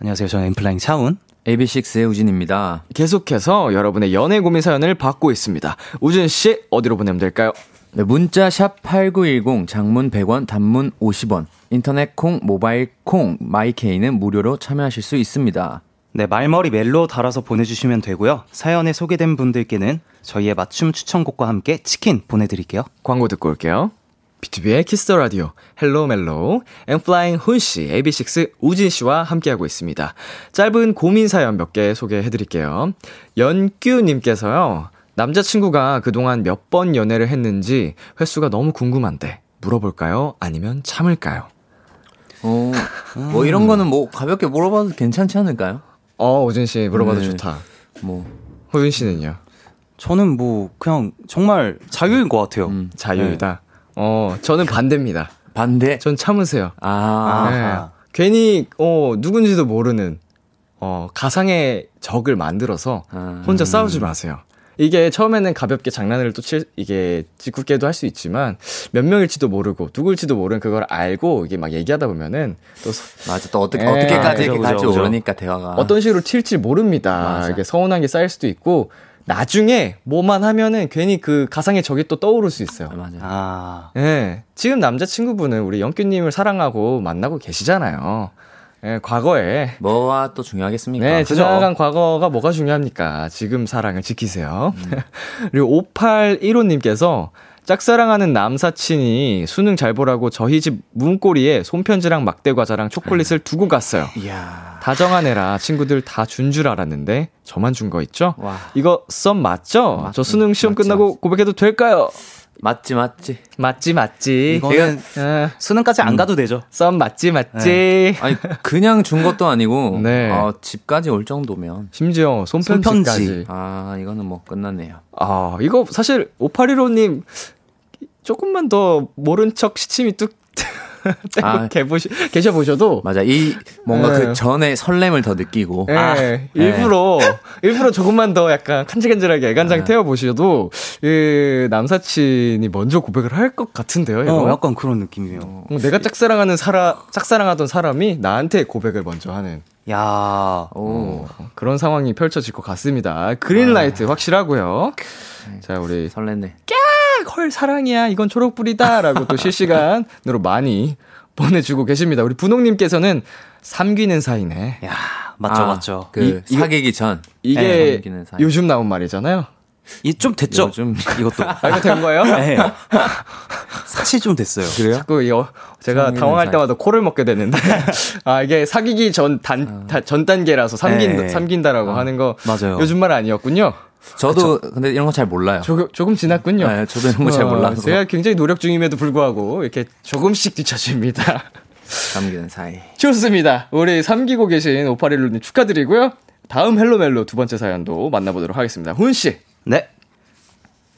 안녕하세요. 저는 엠플라잉 차훈.
AB6IX의 우진입니다.
계속해서 여러분의 연애 고민 사연을 받고 있습니다. 우진 씨, 어디로 보내면 될까요?
네, 문자 샵 8910 장문 100원 단문 50원 인터넷 콩 모바일 콩 마이케이는 무료로 참여하실 수 있습니다.
네, 말머리 멜로 달아서 보내주시면 되고요. 사연에 소개된 분들께는 저희의 맞춤 추천곡과 함께 치킨 보내드릴게요.
광고 듣고 올게요. BTOB의 키스 더 라디오, 헬로 멜로, 엠플라잉 훈 씨, AB6 우진 씨와 함께하고 있습니다. 짧은 고민 사연 몇 개 소개해드릴게요. 연규님께서요, 남자친구가 그동안 몇 번 연애를 했는지 횟수가 너무 궁금한데, 물어볼까요? 아니면 참을까요?
어, 뭐 이런 거는 뭐 가볍게 물어봐도 괜찮지 않을까요?
어, 우진씨 물어봐도
네.
좋다.
뭐
훈씨는요?
저는 뭐 그냥 정말 자유인 것 같아요.
음,
자유이다. 어, 저는 반대입니다.
반대.
전 참으세요.
아,
네. 괜히 어 누군지도 모르는 어 가상의 적을 만들어서
아.
혼자 싸우지 마세요. 이게 처음에는 가볍게 장난을 또 칠, 이게 짓궂게도 할 수 있지만 몇 명일지도 모르고 누굴지도 모르는 그걸 알고 이게 막 얘기하다 보면은 또 서-
맞아. 또 어떻게
예.
어떻게까지 이렇게
그죠.
모르니까 대화가
어떤 식으로 튈지 모릅니다.
맞아.
이게 서운한 게 쌓일 수도 있고 나중에 뭐만 하면은 괜히 그 가상의 적이 또 떠오를 수 있어요.
아, 맞아.
아,
예. 지금 남자친구분은 우리 영규님을 사랑하고 만나고 계시잖아요. 예, 과거에.
뭐가 또 중요하겠습니까?
네? 지나간 과거가 뭐가 중요합니까? 지금 사랑을 지키세요.
음.
그리고 5815님께서 짝사랑하는 남사친이 수능 잘 보라고 저희 집 문고리에 손편지랑 막대 과자랑 초콜릿을 두고 갔어요.
이야.
다정한 애라 친구들 다 준 줄 알았는데 저만 준 거 있죠?
와.
이거 썸 맞죠?
맞-
저 수능 시험
맞지,
끝나고 고백해도 될까요?
맞지 맞지.
맞지 맞지.
이거는
어,
수능까지 안 가도 되죠.
썸 맞지 맞지.
아니 그냥 준 것도 아니고
네.
어, 집까지 올 정도면
심지어 손편지까지.
손편지.
아 이거는 뭐 끝났네요.
아, 이거 사실 5815님 조금만 더 모른 척 시침이 뚝
아.
계보시, 계셔보셔도
맞아 이 뭔가
네.
그 전에 설렘을 더 느끼고
예,
아,
일부러 일부러 조금만 더 약간 간질간질하게 애간장
아.
태워보셔도 그 남사친이 먼저 고백을 할 것 같은데요. 이거?
어, 약간 그런 느낌이에요.
어, 내가 짝사랑하는 사람 짝사랑하던 사람이 나한테 고백을 먼저 하는
야,
오
어, 그런 상황이 펼쳐질 것 같습니다. 그린라이트 확실하고요. 자 우리
설렜네.
헐 사랑이야 이건 초록불이다라고 또 실시간으로 많이 보내주고 계십니다. 우리 분홍님께서는 삼귀는 사이네.
야, 맞죠,
아,
맞죠.
그
이- 이거-
사귀기 전
이게
삼귀는 사이.
요즘 나온 말이잖아요.
이좀 됐죠.
요즘
이것도.
아, 이거 된 거예요?
네. 사실 좀 됐어요. 그래요?
자꾸 이 어, 제가 당황할
사이.
때마다 코를 먹게 되는데 아 이게 사귀기 전단전 단계라서 삼긴
네.
삼긴다라고 하는 거
맞아요.
요즘 말 아니었군요.
저도 근데 이런 거 잘 몰라요.
조금 조금 지났군요.
네, 저도 이런 거잘
어,
몰라서
제가 굉장히 노력 중임에도 불구하고 이렇게 조금씩 뒤쳐줍니다.
삼귀는 사이.
좋습니다. 우리 삼기고 계신 오파릴로님 축하드리고요. 다음 헬로멜로 두 번째 사연도 만나보도록 하겠습니다. 훈 씨.
네.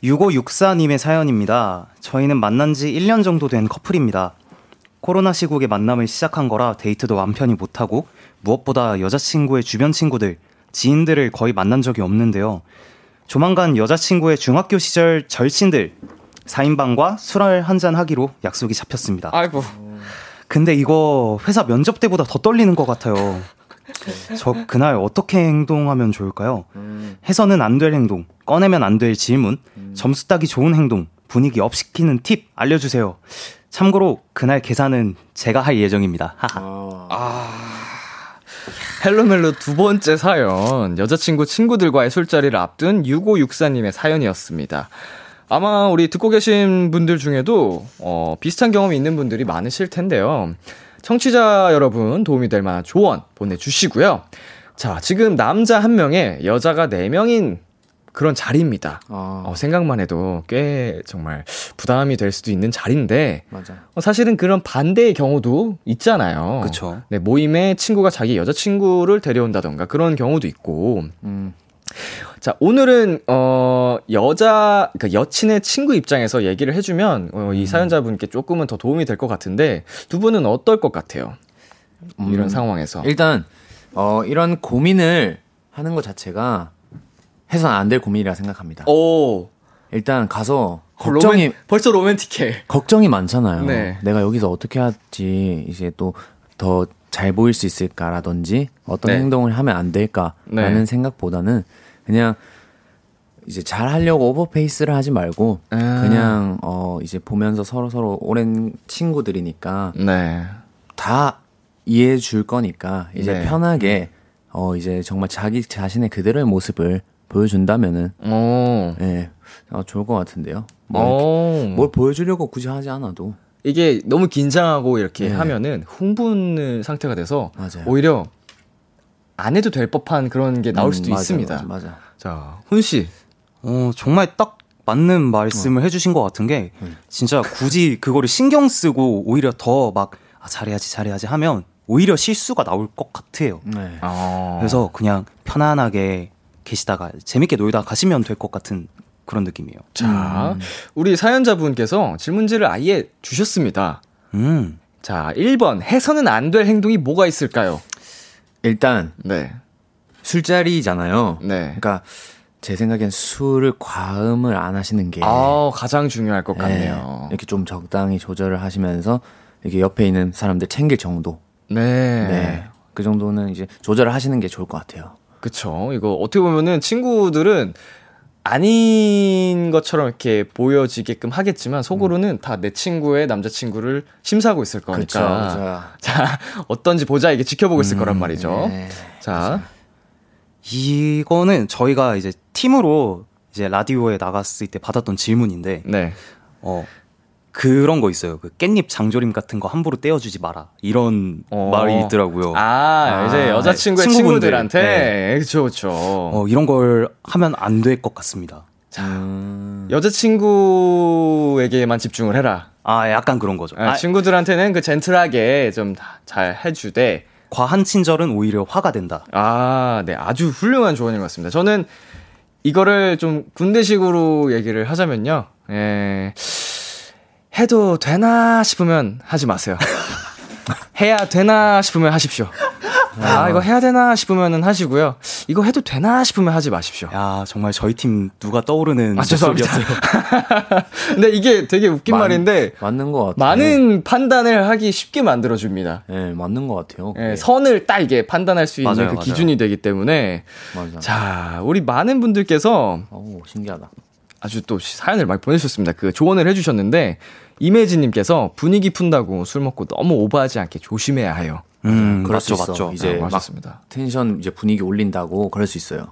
6564님의 사연입니다. 저희는 만난 지 1년 정도 된 커플입니다. 코로나 시국에 만남을 시작한 거라 데이트도 완 편히 못하고 무엇보다 여자친구의 주변 친구들, 지인들을 거의 만난 적이 없는데요. 조만간 여자친구의 중학교 시절 절친들 4인방과 술을 한잔 하기로 약속이 잡혔습니다.
아이고.
근데 이거 회사 면접 때보다 더 떨리는 것 같아요. 저 그날 어떻게 행동하면 좋을까요? 해서는 안 될 행동, 꺼내면 안 될 질문, 점수 따기 좋은 행동, 분위기 up 시키는 팁 알려주세요. 참고로 그날 계산은 제가 할 예정입니다. 하하.
헬로멜로 두 번째 사연. 여자친구 친구들과의 술자리를 앞둔 6564님의 사연이었습니다. 아마 우리 듣고 계신 분들 중에도 어, 비슷한 경험이 있는 분들이 많으실 텐데요. 청취자 여러분 도움이 될 만한 조언 보내주시고요. 자, 지금 남자 한 명에 여자가 네 명인 그런 자리입니다.
아,
어, 생각만 해도 꽤 정말 부담이 될 수도 있는 자리인데
맞아.
어, 사실은 그런 반대의 경우도 있잖아요.
그쵸.
네, 모임에 친구가 자기 여자친구를 데려온다던가 그런 경우도 있고.
음.
자, 오늘은, 어, 여자, 그러니까 여친의 친구 입장에서 얘기를 해주면, 어,
음.
이 사연자분께 조금은 더 도움이 될 것 같은데, 두 분은 어떨 것 같아요? 이런 상황에서.
음. 일단 어 이런 고민을 하는 것 자체가 해서는 안 될 고민이라 생각합니다.
오,
일단 가서 걱정이
로맨- 벌써 로맨틱해.
걱정이 많잖아요.
네.
내가 여기서 어떻게 할지 이제 또 더 잘 보일 수 있을까라든지 어떤
네.
행동을 하면 안 될까라는
네.
생각보다는 그냥 이제 잘 하려고 오버페이스를 하지 말고
아.
그냥 어 이제 보면서 서로 서로 오랜 친구들이니까
네.
다 이해해 줄 거니까 이제
네.
편하게 어 이제 정말 자기 자신의 그대로의 모습을 보여준다면은
오.
예 어, 좋을 것 같은데요. 뭐
오.
뭘 보여주려고 굳이 하지 않아도
이게 너무 긴장하고 이렇게
네.
하면은 흥분 상태가 돼서
맞아요.
오히려 안 해도 될 법한 그런 게 나올
음,
수도
맞아,
있습니다.
맞아, 맞아.
자, 훈 씨.
어, 정말 딱 맞는 말씀을 해주신 것 같은 게 진짜 굳이 그거를 신경 쓰고 오히려 더막 아, 잘해야지 잘해야지 하면 오히려 실수가 나올 것 같아요.
네.
어.
그래서 그냥 편안하게 계시다가 재밌게 놀다 가시면 될 것 같은 그런 느낌이에요.
자, 우리 사연자분께서 질문지를 아예 주셨습니다.
음.
자, 1번. 해서는 안 될 행동이 뭐가 있을까요?
일단
네.
술자리잖아요.
네.
그러니까 제 생각엔 술을 과음을 안 하시는 게
아, 가장 중요할 것
예,
같네요.
이렇게 좀 적당히 조절을 하시면서 이렇게 옆에 있는 사람들 챙길 정도.
네.
네. 그 정도는 이제 조절을 하시는 게 좋을 것 같아요.
그쵸. 이거 어떻게 보면은 친구들은 아닌 것처럼 이렇게 보여지게끔 하겠지만 속으로는 다내 친구의 남자친구를 심사하고 있을 거니까. 자, 어떤지 보자 이게 지켜보고 있을 거란 말이죠.
네.
자,
이거는 저희가 이제 팀으로 이제 라디오에 나갔을 때 받았던 질문인데
네.
어 그런 거 있어요. 그 깻잎 장조림 같은 거 함부로 떼어주지 마라 이런
어.
말이 있더라고요.
아, 이제
아,
여자친구의
네.
친구들한테.
네.
그쵸, 그쵸.
어 이런 걸 하면 안 될 것 같습니다.
음,
여자친구에게만 집중을 해라.
아 약간 그런 거죠.
아,
아,
친구들한테는 그 젠틀하게 좀 잘 해주되,
과한 친절은 오히려 화가 된다.
아, 네. 아주 훌륭한 조언인 것 같습니다. 저는 이거를 좀 군대식으로 얘기를 하자면요. 예. 해도 되나 싶으면 하지 마세요. 해야 되나 싶으면 하십시오. 아, 이거 해야 되나 싶으면 하시고요. 이거 해도 되나 싶으면 하지 마십시오.
야 정말 저희 팀 누가 떠오르는
아, 죄송합니다. 근데 이게 되게 웃긴
많-
말인데,
맞는 것 같아요.
많은 판단을 하기 쉽게 만들어 줍니다.
네, 맞는 것 같아요.
예, 선을 딱 이게 판단할 수 있는
맞아요,
그
맞아요.
기준이 되기 때문에.
맞아.
자, 우리 많은 분들께서
오, 신기하다.
아주 또 사연을 많이 보내주셨습니다. 그 조언을 해주셨는데 이매진님께서 분위기 푼다고 술 먹고 너무 오버하지 않게 조심해야 해요.
음수
맞죠.
이제
네,
막
맞습니다.
텐션 이제 분위기 올린다고 그럴 수 있어요.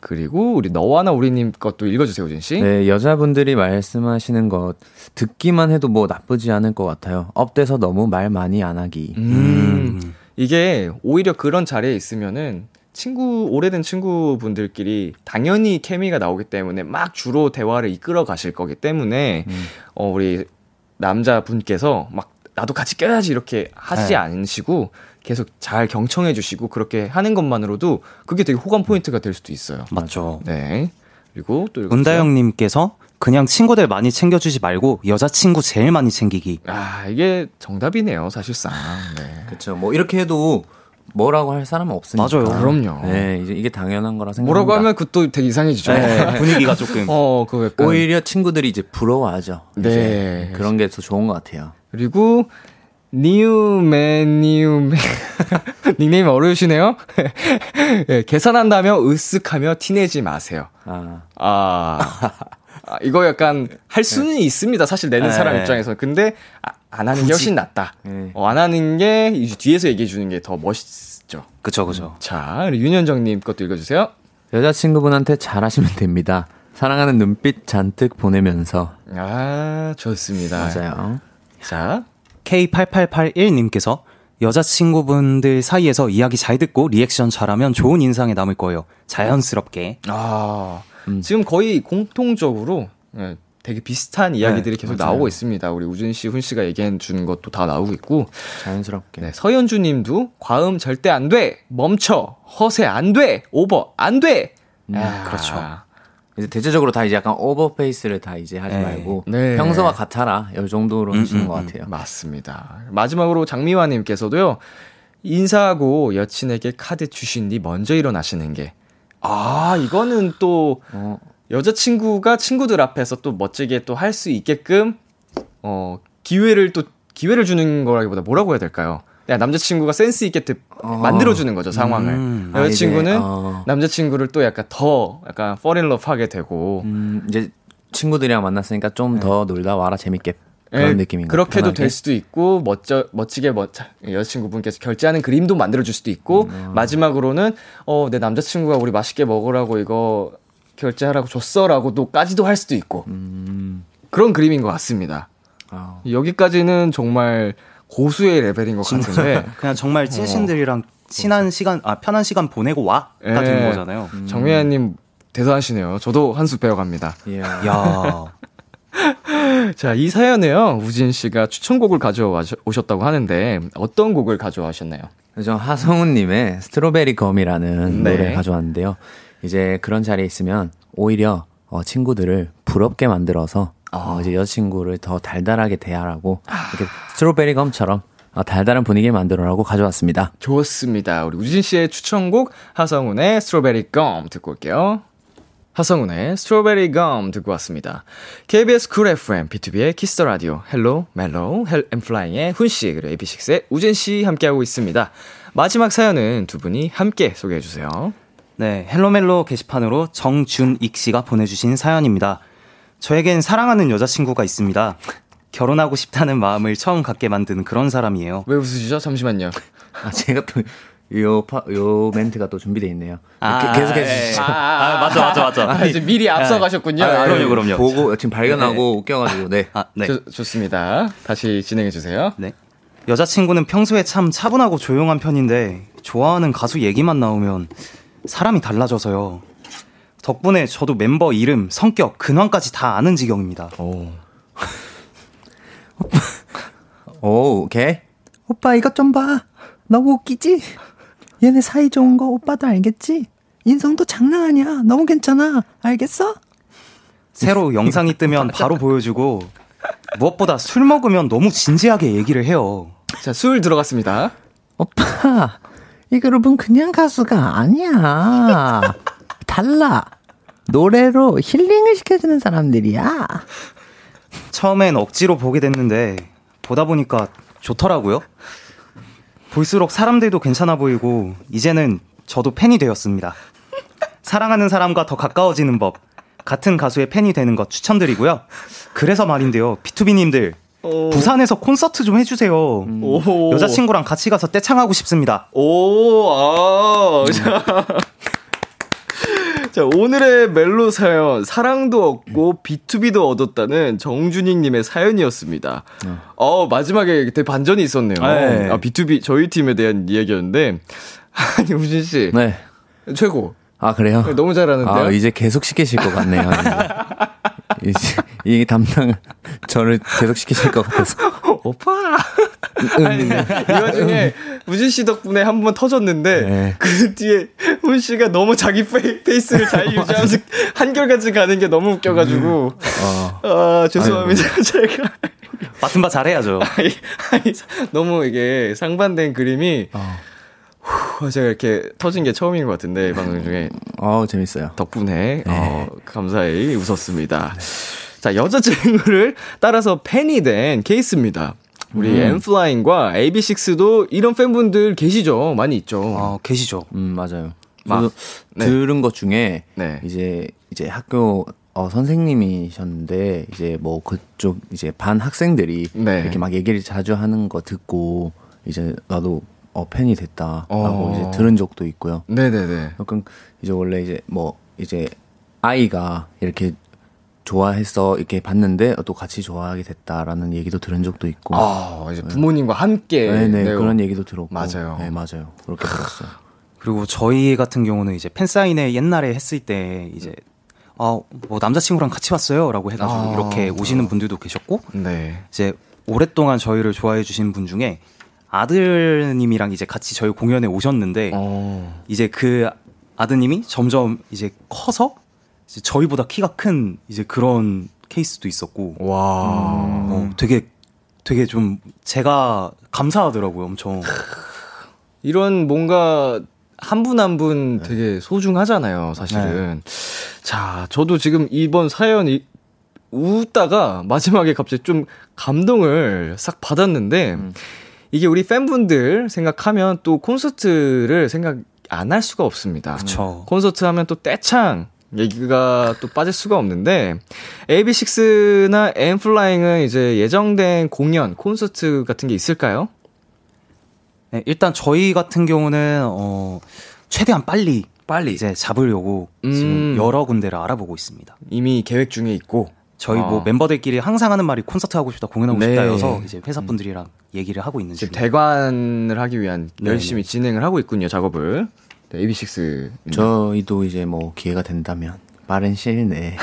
그리고 우리 너와나 우리님 것도 읽어주세요, 우진 씨.
네, 여자분들이 말씀하시는 것 듣기만 해도 뭐 나쁘지 않을 것 같아요. up돼서 너무 말 많이 안 하기.
음, 이게 오히려 그런 자리에 있으면은 친구 오래된 친구분들끼리 당연히 케미가 나오기 때문에 막 주로 대화를 이끌어 가실 거기 때문에 어 우리 남자분께서 막 나도 같이 껴야지 이렇게 하지
네.
않으시고 계속 잘 경청해 주시고 그렇게 하는 것만으로도 그게 되게 호감 포인트가 될 수도 있어요.
맞죠.
네. 그리고 또 읽어주세요.
은다영 님께서 그냥 친구들 많이 챙겨주지 말고 여자친구 제일 많이 챙기기.
아 이게 정답이네요 사실상. 네.
그렇죠. 뭐 이렇게 해도 뭐라고 할 사람은 없으니까.
맞아요.
그럼요.
네, 이제 이게 당연한 거라 생각합니다.
뭐라고 하면 그것도 되게 이상해지죠.
네, 분위기가 조금.
어, 그 약간.
오히려 친구들이 이제 부러워하죠.
네.
이제 그런 게 더 좋은 것 같아요.
그리고 니우맨 니우맨 닉네임 어려우시네요. 예, 계산한다며 으쓱하며 티내지 마세요.
아,
아, 아, 이거 약간 할 수는 있습니다. 사실 내는
네.
사람 입장에서. 근데 아, 안 하는 게 훨씬 낫다.
네.
어, 안 하는 게 뒤에서 얘기해 주는 게 더 멋있죠.
그쵸 그쵸.
자, 우리 윤현정님 것도 읽어주세요.
여자친구분한테 잘하시면 됩니다. 사랑하는 눈빛 잔뜩 보내면서.
아, 좋습니다.
맞아요.
자,
K8881님께서 여자친구분들 사이에서 이야기 잘 듣고 리액션 잘하면 좋은 인상에 남을 거예요. 자연스럽게.
아,
음.
지금 거의 공통적으로 예, 되게 비슷한 이야기들이
네,
계속
맞아요.
나오고 있습니다. 우리 우준 씨, 훈 씨가 얘기해 주는 것도 다 나오고 있고,
자연스럽게.
네, 서현주 님도 과음 절대 안 돼! 멈춰! 허세 안 돼! 오버! 안 돼!
음,
아,
그렇죠.
이제 대체적으로 다 이제 약간 오버페이스를 다 이제 하지
네.
말고
네.
평소와 같아라 이 정도로
음,
하시는
음,
것
음.
같아요.
맞습니다. 마지막으로 장미화 님께서도요, 인사하고 여친에게 카드 주신 뒤 먼저 일어나시는 게, 아, 이거는 또,
어,
여자친구가 친구들 앞에서 또 멋지게 또 할 수 있게끔 어 기회를 또 기회를 주는 거라기보다 뭐라고 해야 될까요? 그냥 남자친구가 센스 있게 드- 만들어주는 거죠 상황을.
음.
여자친구는
아, 이제, 어.
남자친구를 또 약간 더 약간 fall in love 하게 되고
음, 이제 친구들이랑 만났으니까 좀더 놀다 와라 재밌게 그런
예,
느낌인 거
그렇게도 될 수도 있고 멋져 멋지게 멋 여자친구분께서 결제하는 그림도 만들어 줄 수도 있고
음.
마지막으로는 어 내 남자친구가 우리 맛있게 먹으라고 이거 결제하라고 줬어라고도까지도 할 수도 있고
음.
그런 그림인 것 같습니다.
아.
여기까지는 정말 고수의 레벨인 것 같은데
그냥 정말 찐친들이랑 친한 시간, 아, 편한 시간 보내고 와가
예.
되는 거잖아요.
정혜아님 대단하시네요. 저도 한 수 배워갑니다.
예.
야
자, 이 사연에요. 우진 씨가 추천곡을 가져오셨다고 하는데 어떤 곡을 가져와셨나요?
저 하성운님의 Strawberry Gum이라는
네.
노래 가져왔는데요. 이제 그런 자리에 있으면 오히려 어, 친구들을 부럽게 만들어서 어, 이제 여자친구를 더 달달하게 대하라고 이렇게 Strawberry Gum처럼 어, 달달한 분위기를 만들어라고 가져왔습니다.
좋습니다. 우리 우진 씨의 추천곡 하성운의 Strawberry Gum 듣고 올게요. 하성운의 Strawberry Gum 듣고 왔습니다. KBS 쿨 FM, BTOB의 키스 더 라디오, 헬로, 멜로, 헬 엠플라잉의 훈씨, 그리고 AB6IX의 우진씨 함께하고 있습니다. 마지막 사연은 두 분이 함께 소개해주세요.
네, 헬로멜로 게시판으로 정준익 씨가 보내주신 사연입니다. 저에겐 사랑하는 여자친구가 있습니다. 결혼하고 싶다는 마음을 처음 갖게 만든 그런 사람이에요.
왜 웃으시죠? 잠시만요.
아, 제가 또, 요, 파, 요 멘트가 또 준비되어 있네요.
아,
계- 계속해
예.
주시죠.
아, 맞아, 맞아, 맞아.
아, 이제 미리 앞서가셨군요.
아, 그럼요, 그럼요.
보고, 지금 발견하고 웃겨가지고, 네.
아, 네.
좋- 좋습니다. 다시 진행해주세요.
네. 여자친구는 평소에 참 차분하고 조용한 편인데 좋아하는 가수 얘기만 나오면 사람이 달라져서요. 덕분에 저도 멤버 이름, 성격, 근황까지 다 아는 지경입니다.
오.
오, 오케이.
오빠 이것 좀 봐. 너무 웃기지? 얘네 사이 좋은 거 오빠도 알겠지? 인성도 장난 아니야. 너무 괜찮아. 알겠어?
새로 영상이 뜨면 바로 보여주고 무엇보다 술 먹으면 너무 진지하게 얘기를 해요.
자, 술 들어갔습니다.
오빠, 이 그룹은 그냥 가수가 아니야. 달라. 노래로 힐링을 시켜주는 사람들이야.
처음엔 억지로 보게 됐는데 보다 보니까 좋더라고요. 볼수록 사람들도 괜찮아 보이고 이제는 저도 팬이 되었습니다. 사랑하는 사람과 더 가까워지는 법. 같은 가수의 팬이 되는 것 추천드리고요. 그래서 말인데요. B2B님들 부산에서 콘서트 좀 해주세요.
오.
여자친구랑 같이 가서 떼창하고 싶습니다.
오, 아. 자. 자, 오늘의 멜로 사연, 사랑도 얻고 B2B도 얻었다는 정준익님의 사연이었습니다. 어, 마지막에 되게 반전이 있었네요.
네.
아, B2B, 저희 팀에 대한 이야기였는데, 아니, 우진씨,
네.
최고.
아, 그래요?
너무 잘하는데요?
아, 이제 계속 시키실 것 같네요. 이 담당 저를 계속 시키실 것 같아서.
오빠! 아니, 이 와중에 우진 씨 덕분에 한 번 터졌는데,
네.
그 뒤에 훈 씨가 너무 자기 페이, 페이스를 잘 유지하면서 한결같이 가는 게 너무 웃겨가지고,
어.
아, 죄송합니다. 제가.
맡은 바 잘해야죠.
아니, 아니, 너무 이게 상반된 그림이,
어.
후, 제가 이렇게 터진 게 처음인 것 같은데, 방송 중에.
어, 재밌어요.
덕분에 어, 감사히 웃었습니다. 자 여자친구를 따라서 팬이 된 케이스입니다. 우리
음.
N.Flying과 AB6IX도 이런 팬분들 계시죠? 많이 있죠.
어, 계시죠.
음, 맞아요.
막,
저도
네.
들은 것 중에
네.
이제 이제 학교 어, 선생님이셨는데 이제 뭐 그쪽 이제 반 학생들이
네.
이렇게 막 얘기를 자주 하는 거 듣고 이제 나도 어 팬이 됐다라고
어.
이제 들은 적도 있고요.
네네네.
약간 이제 원래 이제 뭐 이제 아이가 이렇게 좋아해서 이렇게 봤는데 또 같이 좋아하게 됐다라는 얘기도 들은 적도 있고.
아 이제 부모님과 함께
네네
네,
그런 얘기도 들었고.
맞아요.
네 맞아요. 그렇게 들었어요.
그리고 저희 같은 경우는 이제 팬 사인회 옛날에 했을 때 이제 아, 뭐 남자친구랑 같이 왔어요라고 해가지고
아,
이렇게 오시는 분들도 계셨고
네.
이제 오랫동안 저희를 좋아해 주신 분 중에 아드님이랑 이제 같이 저희 공연에 오셨는데
어.
이제 그 아드님이 점점 이제 커서 이제 저희보다 키가 큰 이제 그런 케이스도 있었고
와.
어, 되게 되게 좀 제가 감사하더라고요 엄청
이런 뭔가 한분한분 되게 소중하잖아요, 사실은. 자, 저도 지금 이번 사연이 웃다가 마지막에 갑자기 좀 감동을 싹 받았는데, 이게 우리 팬분들 생각하면 또 콘서트를 생각 안 할 수가 없습니다.
그쵸.
콘서트 하면 또 떼창 얘기가 또 빠질 수가 없는데 AB6IX나 엠플라잉은 이제 예정된 공연, 콘서트 같은 게 있을까요?
네, 일단 저희 같은 경우는 어 최대한 빨리
빨리
이제 잡으려고 지금
음.
여러 군데를 알아보고 있습니다.
이미 계획 중에 있고
저희 뭐
어.
멤버들끼리 항상 하는 말이 콘서트 하고 싶다, 공연하고
네.
싶다여서 이제 회사 분들이랑 얘기를 하고 있는
지금
중이에요.
대관을 하기 위한
네네.
열심히 진행을 하고 있군요, 작업을. 네, AB6.
저희도 이제 뭐 기회가 된다면 빠른 시일 내에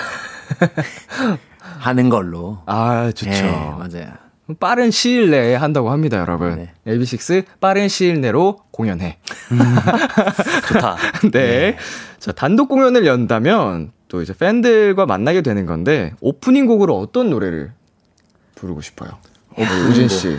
하는 걸로.
아, 좋죠.
네, 맞아요.
빠른 시일 내에 한다고 합니다, 여러분.
네.
AB6 빠른 시일 내로 공연해.
좋다.
네. 자, 단독 공연을 연다면 또 이제 팬들과 만나게 되는 건데 오프닝 곡으로 어떤 노래를 부르고 싶어요? 우리 우진 씨.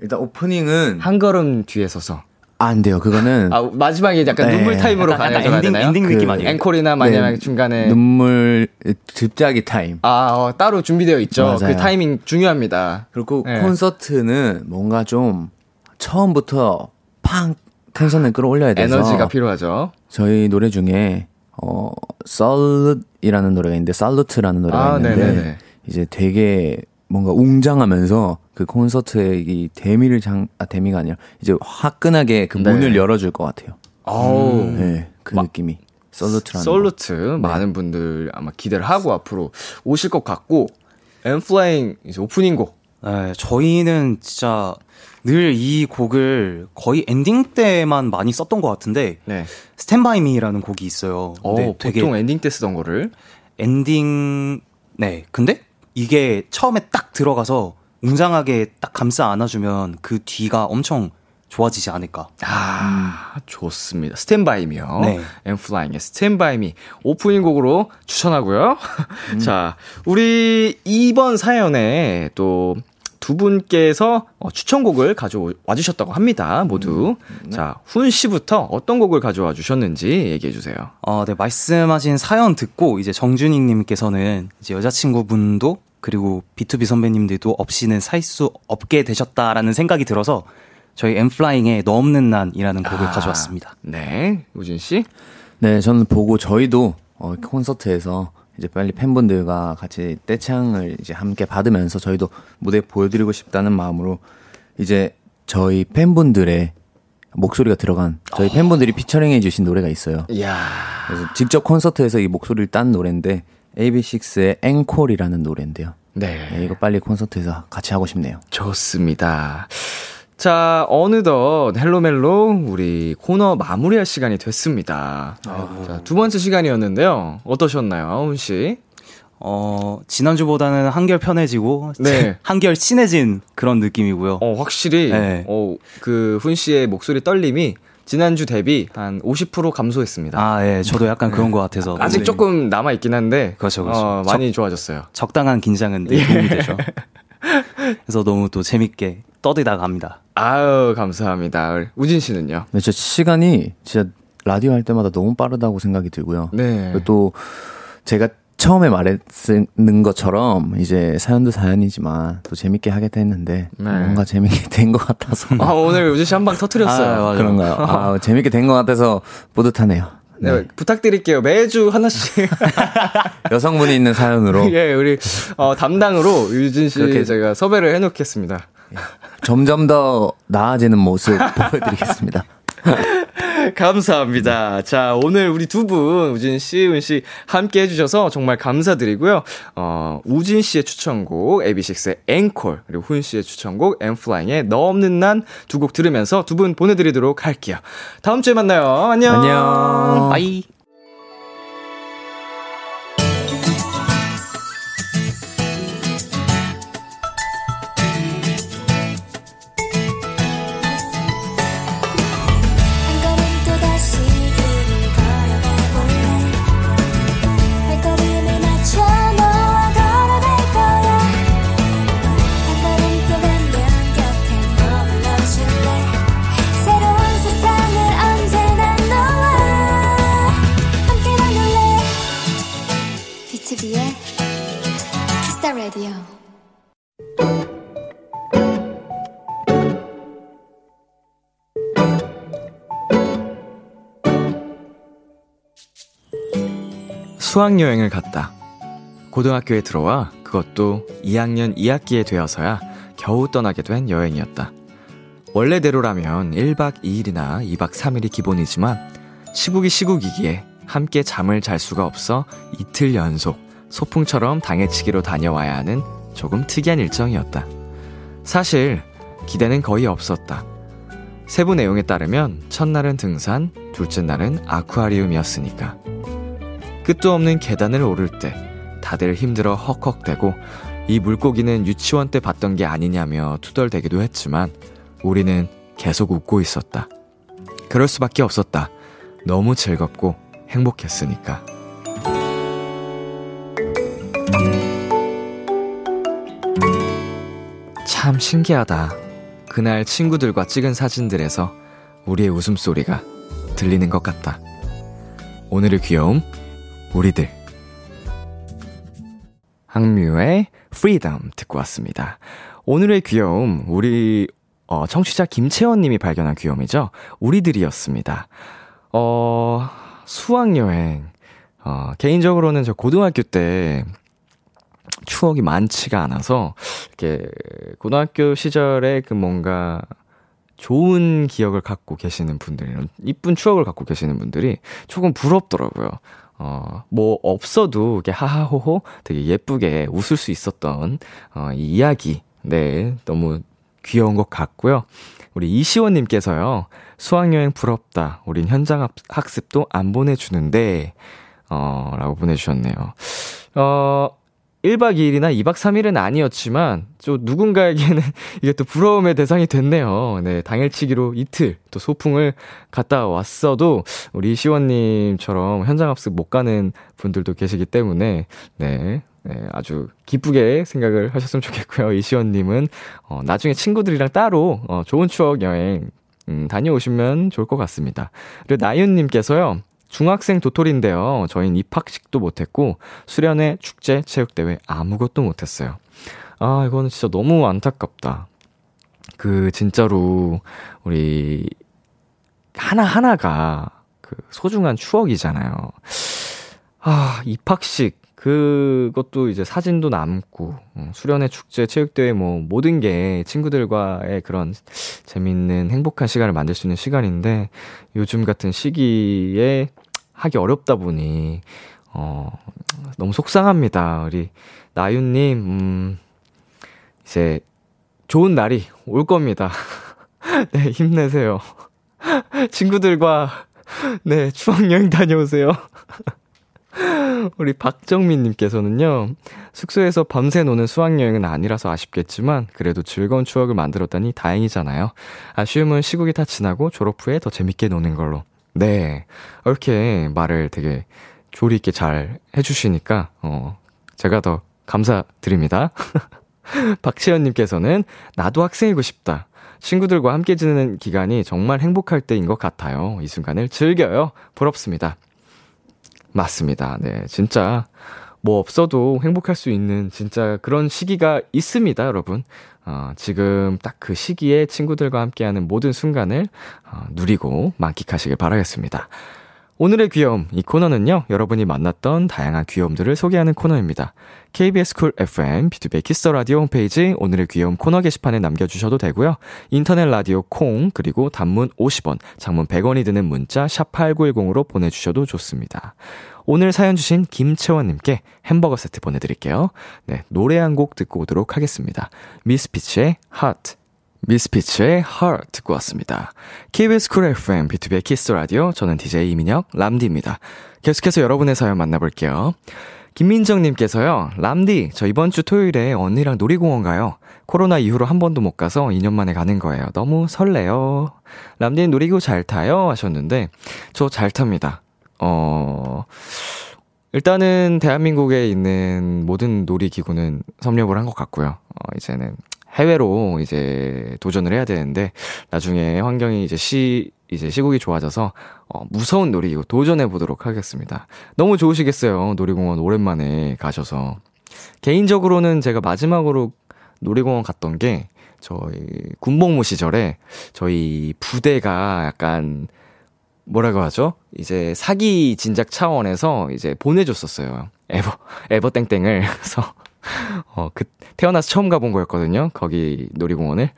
일단 오프닝은
한 걸음 뒤에 서서.
안 돼요. 그거는
아, 마지막에 약간
네.
눈물 타임으로
약간-
가야
약간 엔딩-
되나요?
엔딩 느낌 아니에요?
앵콜이나 만약에
네.
중간에
눈물 즙짜기 타임.
아, 어, 따로 준비되어 있죠.
맞아요.
그 타이밍 중요합니다.
그리고
네.
콘서트는 뭔가 좀 처음부터 팡 텐션을 끌어올려야 돼서
에너지가 필요하죠.
저희 노래 중에 어 Salute이라는 노래가 있는데 Salute라는 노래가
아,
있는데
네네네.
이제 되게 뭔가 웅장하면서 그 콘서트의 이 대미를 장아 대미가 아니라 이제 화끈하게 그
네.
문을 열어줄 것 같아요.
어우.
네, 그
마-
느낌이 Salute라는
Salute 많은 분들 아마 기대를 하고 앞으로 오실 것 같고 N.Flying 이제 오프닝 곡
네, 저희는 진짜 늘 이 곡을 거의 엔딩 때만 많이 썼던 것 같은데
네.
Stand by Me라는 곡이 있어요.
어,
되게
보통 엔딩 때 쓰던 거를
엔딩 네 근데 이게 처음에 딱 들어가서 웅장하게 딱 감싸 안아주면 그 뒤가 엄청 좋아지지 않을까.
아, 좋습니다. 스탠바이미요.
네.
엠플라잉의 스탠바이미 오프닝 곡으로 추천하고요. 자, 우리 이번 사연에 또 두 분께서 어, 추천곡을 가져와 주셨다고 합니다. 모두. 자, 훈 씨부터 어떤 곡을 가져와 주셨는지 얘기해 주세요.
어, 네, 말씀하신 사연 듣고 이제 정준익 님께서는 이제 여자친구분도 그리고 B2B 선배님들도 없이는 살 수 없게 되셨다라는 생각이 들어서 저희 엠플라잉의 너 없는 난이라는 곡을
아,
가져왔습니다.
네. 우진 씨.
네, 저는 보고 저희도 어, 콘서트에서 이제 빨리 팬분들과 같이 떼창을 이제 함께 받으면서 저희도 무대 보여드리고 싶다는 마음으로 이제 저희 팬분들의 목소리가 들어간 저희 팬분들이 피처링해 주신 노래가 있어요.
이야.
그래서 직접 콘서트에서 이 목소리를 딴 노래인데 AB6IX의 앵콜이라는 노래인데요.
네.
네, 이거 빨리 콘서트에서 같이 하고 싶네요.
좋습니다. 자, 어느덧 헬로멜로 우리 코너 마무리할 시간이 됐습니다. 자, 두 번째 시간이었는데요. 어떠셨나요, 훈 씨?
어, 지난주보다는 한결 편해지고
네.
한결 친해진 그런 느낌이고요.
어, 확실히
네.
어, 그 훈 씨의 목소리 떨림이 지난주 대비 한 50% 감소했습니다.
아, 예, 저도 약간 그런 것 같아서
아직
오늘
조금 남아 있긴 한데
그렇죠, 그렇죠.
어, 많이 좋아졌어요.
적당한 긴장은 늘 도움이 되죠. 그래서 너무 또 재밌게 떠들다 갑니다.
아유, 감사합니다. 우진 씨는요?
근데 저 시간이 진짜 라디오 할 때마다 너무 빠르다고 생각이 들고요.
네.
그리고 또 제가 처음에 말했는 것처럼 이제 사연도 사연이지만 또 재밌게 하겠다 했는데
네.
뭔가 재밌게 된 것 같아서
아, 오늘 우진 씨한 방 터트렸어요.
아.
그런가요? 아, 재밌게 된 것 같아서 뿌듯하네요.
네, 부탁드릴게요. 매주 하나씩.
여성분이 있는 사연으로
예, 우리 어, 담당으로 유진 씨
그렇게-
제가 섭외를 해놓겠습니다.
점점 더 나아지는 모습 보여드리겠습니다.
감사합니다. 자, 오늘 우리 두 분, 우진 씨, 은 씨, 함께 해주셔서 정말 감사드리고요. 어, 우진 씨의 추천곡, AB6IX의 앵콜, 그리고 훈 씨의 추천곡, 엠플라잉의 너 없는 난 두 곡 들으면서 두 분 보내드리도록 할게요. 다음 주에 만나요. 안녕.
안녕.
빠이.
수학여행을 갔다. 고등학교에 들어와 그것도 2학년 2학기에 되어서야 겨우 떠나게 된 여행이었다. 원래대로라면 1박 2일이나 2박 3일이 기본이지만 시국이 시국이기에 함께 잠을 잘 수가 없어 이틀 연속 소풍처럼 당해치기로 다녀와야 하는 조금 특이한 일정이었다. 사실 기대는 거의 없었다. 세부 내용에 따르면 첫날은 등산, 둘째 날은 아쿠아리움이었으니까. 끝도 없는 계단을 오를 때 다들 힘들어 헉헉대고 이 물고기는 유치원 때 봤던 게 아니냐며 투덜대기도 했지만 우리는 계속 웃고 있었다. 그럴 수밖에 없었다. 너무 즐겁고 행복했으니까. 참 신기하다. 그날 친구들과 찍은 사진들에서 우리의 웃음소리가 들리는 것 같다. 오늘의 귀여움, 우리들. AKMU의 Freedom 듣고 왔습니다. 오늘의 귀여움, 우리, 어, 청취자 김채원 님이 발견한 귀여움이죠. 우리들이었습니다. 어, 수학여행. 어, 개인적으로는 저 고등학교 때 추억이 많지가 않아서, 이렇게, 고등학교 시절에 그 뭔가, 좋은 기억을 갖고 계시는 분들이랑, 이쁜 추억을 갖고 계시는 분들이 조금 부럽더라고요. 어, 뭐, 없어도, 이렇게 하하호호 되게 예쁘게 웃을 수 있었던, 어, 이 이야기. 네, 너무 귀여운 것 같고요. 우리 이시원님께서요, 수학여행 부럽다. 우린 현장 학- 학습도 안 보내주는데, 어, 라고 보내주셨네요. 어, 1박 2일이나 2박 3일은 아니었지만, 또 누군가에게는 이게 또 부러움의 대상이 됐네요. 네, 당일치기로 이틀 또 소풍을 갔다 왔어도, 우리 시원님처럼 현장 학습 못 가는 분들도 계시기 때문에, 네, 네, 아주 기쁘게 생각을 하셨으면 좋겠고요. 이시원님은, 어, 나중에 친구들이랑 따로, 어, 좋은 추억 여행, 음, 다녀오시면 좋을 것 같습니다. 그리고 나윤님께서요, 중학생 도토리인데요. 저희는 입학식도 못했고, 수련회, 축제, 체육대회 아무것도 못했어요. 아, 이거는 진짜 너무 안타깝다. 그, 진짜로, 우리, 하나 하나가 그 소중한 추억이잖아요. 아, 입학식. 그것도 이제 사진도 남고, 어, 수련회, 축제, 체육대회 뭐, 모든 게 친구들과의 그런 재밌는 행복한 시간을 만들 수 있는 시간인데, 요즘 같은 시기에 하기 어렵다 보니, 어, 너무 속상합니다. 우리, 나윤 님, 음, 이제, 좋은 날이 올 겁니다. 네, 힘내세요. 친구들과, 네, 추억 여행 다녀오세요. 우리 박정민님께서는요, 숙소에서 밤새 노는 수학여행은 아니라서 아쉽겠지만, 그래도 즐거운 추억을 만들었다니 다행이잖아요. 아쉬움은 시국이 다 지나고 졸업 후에 더 재밌게 노는 걸로. 네. 이렇게 말을 되게 조리 있게 잘 해주시니까, 어, 제가 더 감사드립니다. 박채연님께서는, 나도 학생이고 싶다. 친구들과 함께 지내는 기간이 정말 행복할 때인 것 같아요. 이 순간을 즐겨요. 부럽습니다. 맞습니다. 네, 진짜 뭐 없어도 행복할 수 있는 진짜 그런 시기가 있습니다, 여러분. 어, 지금 딱 그 시기에 친구들과 함께하는 모든 순간을 어, 누리고 만끽하시길 바라겠습니다. 오늘의 귀여움, 이 코너는요, 여러분이 만났던 다양한 귀여움들을 소개하는 코너입니다. KBS 쿨 FM, B2B 키스터 라디오 홈페이지 오늘의 귀여움 코너 게시판에 남겨주셔도 되고요. 인터넷 라디오 콩, 그리고 단문 50원, 장문 100원이 드는 문자 샵 8910으로 보내주셔도 좋습니다. 오늘 사연 주신 김채원님께 햄버거 세트 보내드릴게요. 네, 노래 한 곡 듣고 오도록 하겠습니다. 미스피치의 Heart. 미스피츠의 Heart 듣고 왔습니다. KBS 쿨 FM, B2B의 키스 라디오. 저는 DJ 이민혁, 람디입니다. 계속해서 여러분의 사연 만나볼게요. 김민정님께서요, 람디, 저 이번 주 토요일에 언니랑 놀이공원 가요. 코로나 이후로 한 번도 못 가서 2년 만에 가는 거예요. 너무 설레요. 람디는 놀이기구 잘 타요? 하셨는데, 저 잘 탑니다. 어, 일단은 대한민국에 있는 모든 놀이기구는 섭렵을 한 것 같고요. 어, 이제는 해외로 이제 도전을 해야 되는데, 나중에 환경이 이제 시, 이제 시국이 좋아져서, 어, 무서운 놀이기구 도전해 보도록 하겠습니다. 너무 좋으시겠어요. 놀이공원 오랜만에 가셔서. 개인적으로는 제가 마지막으로 놀이공원 갔던 게, 저희 군복무 시절에 저희 부대가 약간 뭐라고 하죠? 이제 사기 진작 차원에서 이제 보내줬었어요. 에버, 에버땡땡을. 그래서, 어, 그, 태어나서 처음 가본 거였거든요. 거기 놀이공원을.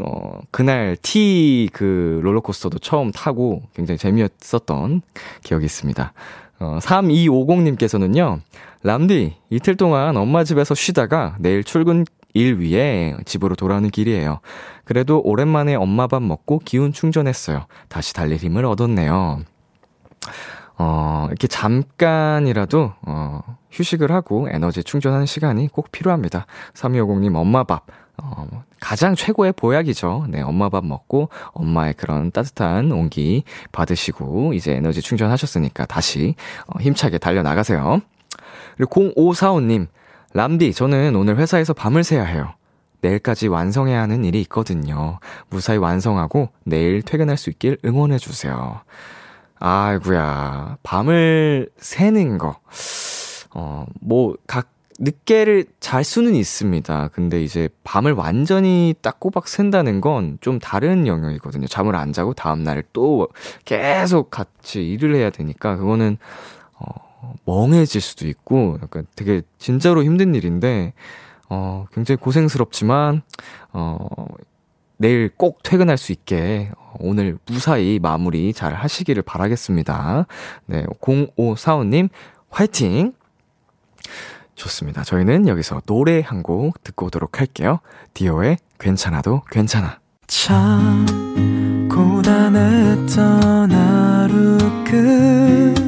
어, 그날 T 그 롤러코스터도 처음 타고 굉장히 재미있었던 기억이 있습니다. 어, 3250님께서는요, 람디, 이틀 동안 엄마 집에서 쉬다가 내일 출근 일 위해 집으로 돌아오는 길이에요. 그래도 오랜만에 엄마 밥 먹고 기운 충전했어요. 다시 달릴 힘을 얻었네요. 어, 이렇게 잠깐이라도, 어, 휴식을 하고 에너지 충전하는 시간이 꼭 필요합니다. 3250님 엄마 밥, 어, 가장 최고의 보약이죠. 네, 엄마 밥 먹고 엄마의 그런 따뜻한 온기 받으시고 이제 에너지 충전하셨으니까 다시 어, 힘차게 달려나가세요. 그리고 0545님, 람디, 저는 오늘 회사에서 밤을 새야 해요. 내일까지 완성해야 하는 일이 있거든요. 무사히 완성하고 내일 퇴근할 수 있길 응원해주세요. 아이구야, 밤을 새는 거. 어, 뭐, 각, 늦게를 잘 수는 있습니다. 근데 이제 밤을 완전히 딱 꼬박 샌다는 건 좀 다른 영역이거든요. 잠을 안 자고 다음날 또 계속 같이 일을 해야 되니까 그거는, 어, 멍해질 수도 있고, 약간 되게 진짜로 힘든 일인데, 어, 굉장히 고생스럽지만, 어, 내일 꼭 퇴근할 수 있게 어, 오늘 무사히 마무리 잘 하시기를 바라겠습니다. 네, 0545님, 화이팅! 좋습니다. 저희는 여기서 노래 한 곡 듣고 오도록 할게요. 디오의 괜찮아도 괜찮아.
참 고단했던 하루 끝널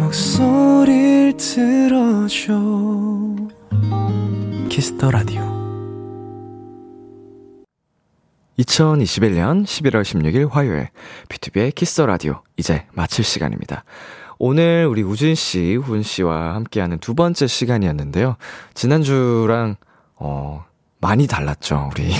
목소리를 들어줘 Kiss the Radio
2021년 11월 16일 화요일 B2B의 키스 라디오 이제 마칠 시간입니다. 오늘 우리 우진 씨, 훈 씨와 함께하는 두 번째 시간이었는데요. 지난주랑 어 많이 달랐죠, 우리.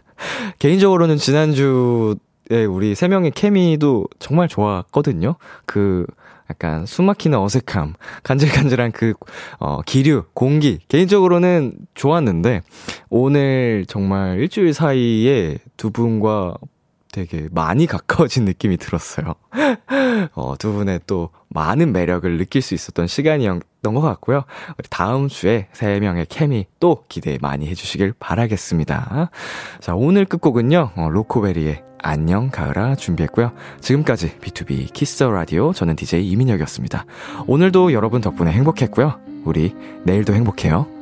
개인적으로는 지난주에 우리 세 명의 케미도 정말 좋았거든요. 그 약간 숨막히는 어색함, 간질간질한 그, 어, 기류, 공기. 개인적으로는 좋았는데, 오늘 정말 일주일 사이에 두 분과 되게 많이 가까워진 느낌이 들었어요. 어, 두 분의 또 많은 매력을 느낄 수 있었던 시간이었던 것 같고요. 우리 다음 주에 세 명의 케미 또 기대 많이 해주시길 바라겠습니다. 자, 오늘 끝곡은요, 어, 로코베리의 안녕 가을아 준비했고요. 지금까지 B2B 키스 라디오 저는 DJ 이민혁이었습니다. 오늘도 여러분 덕분에 행복했고요. 우리 내일도 행복해요.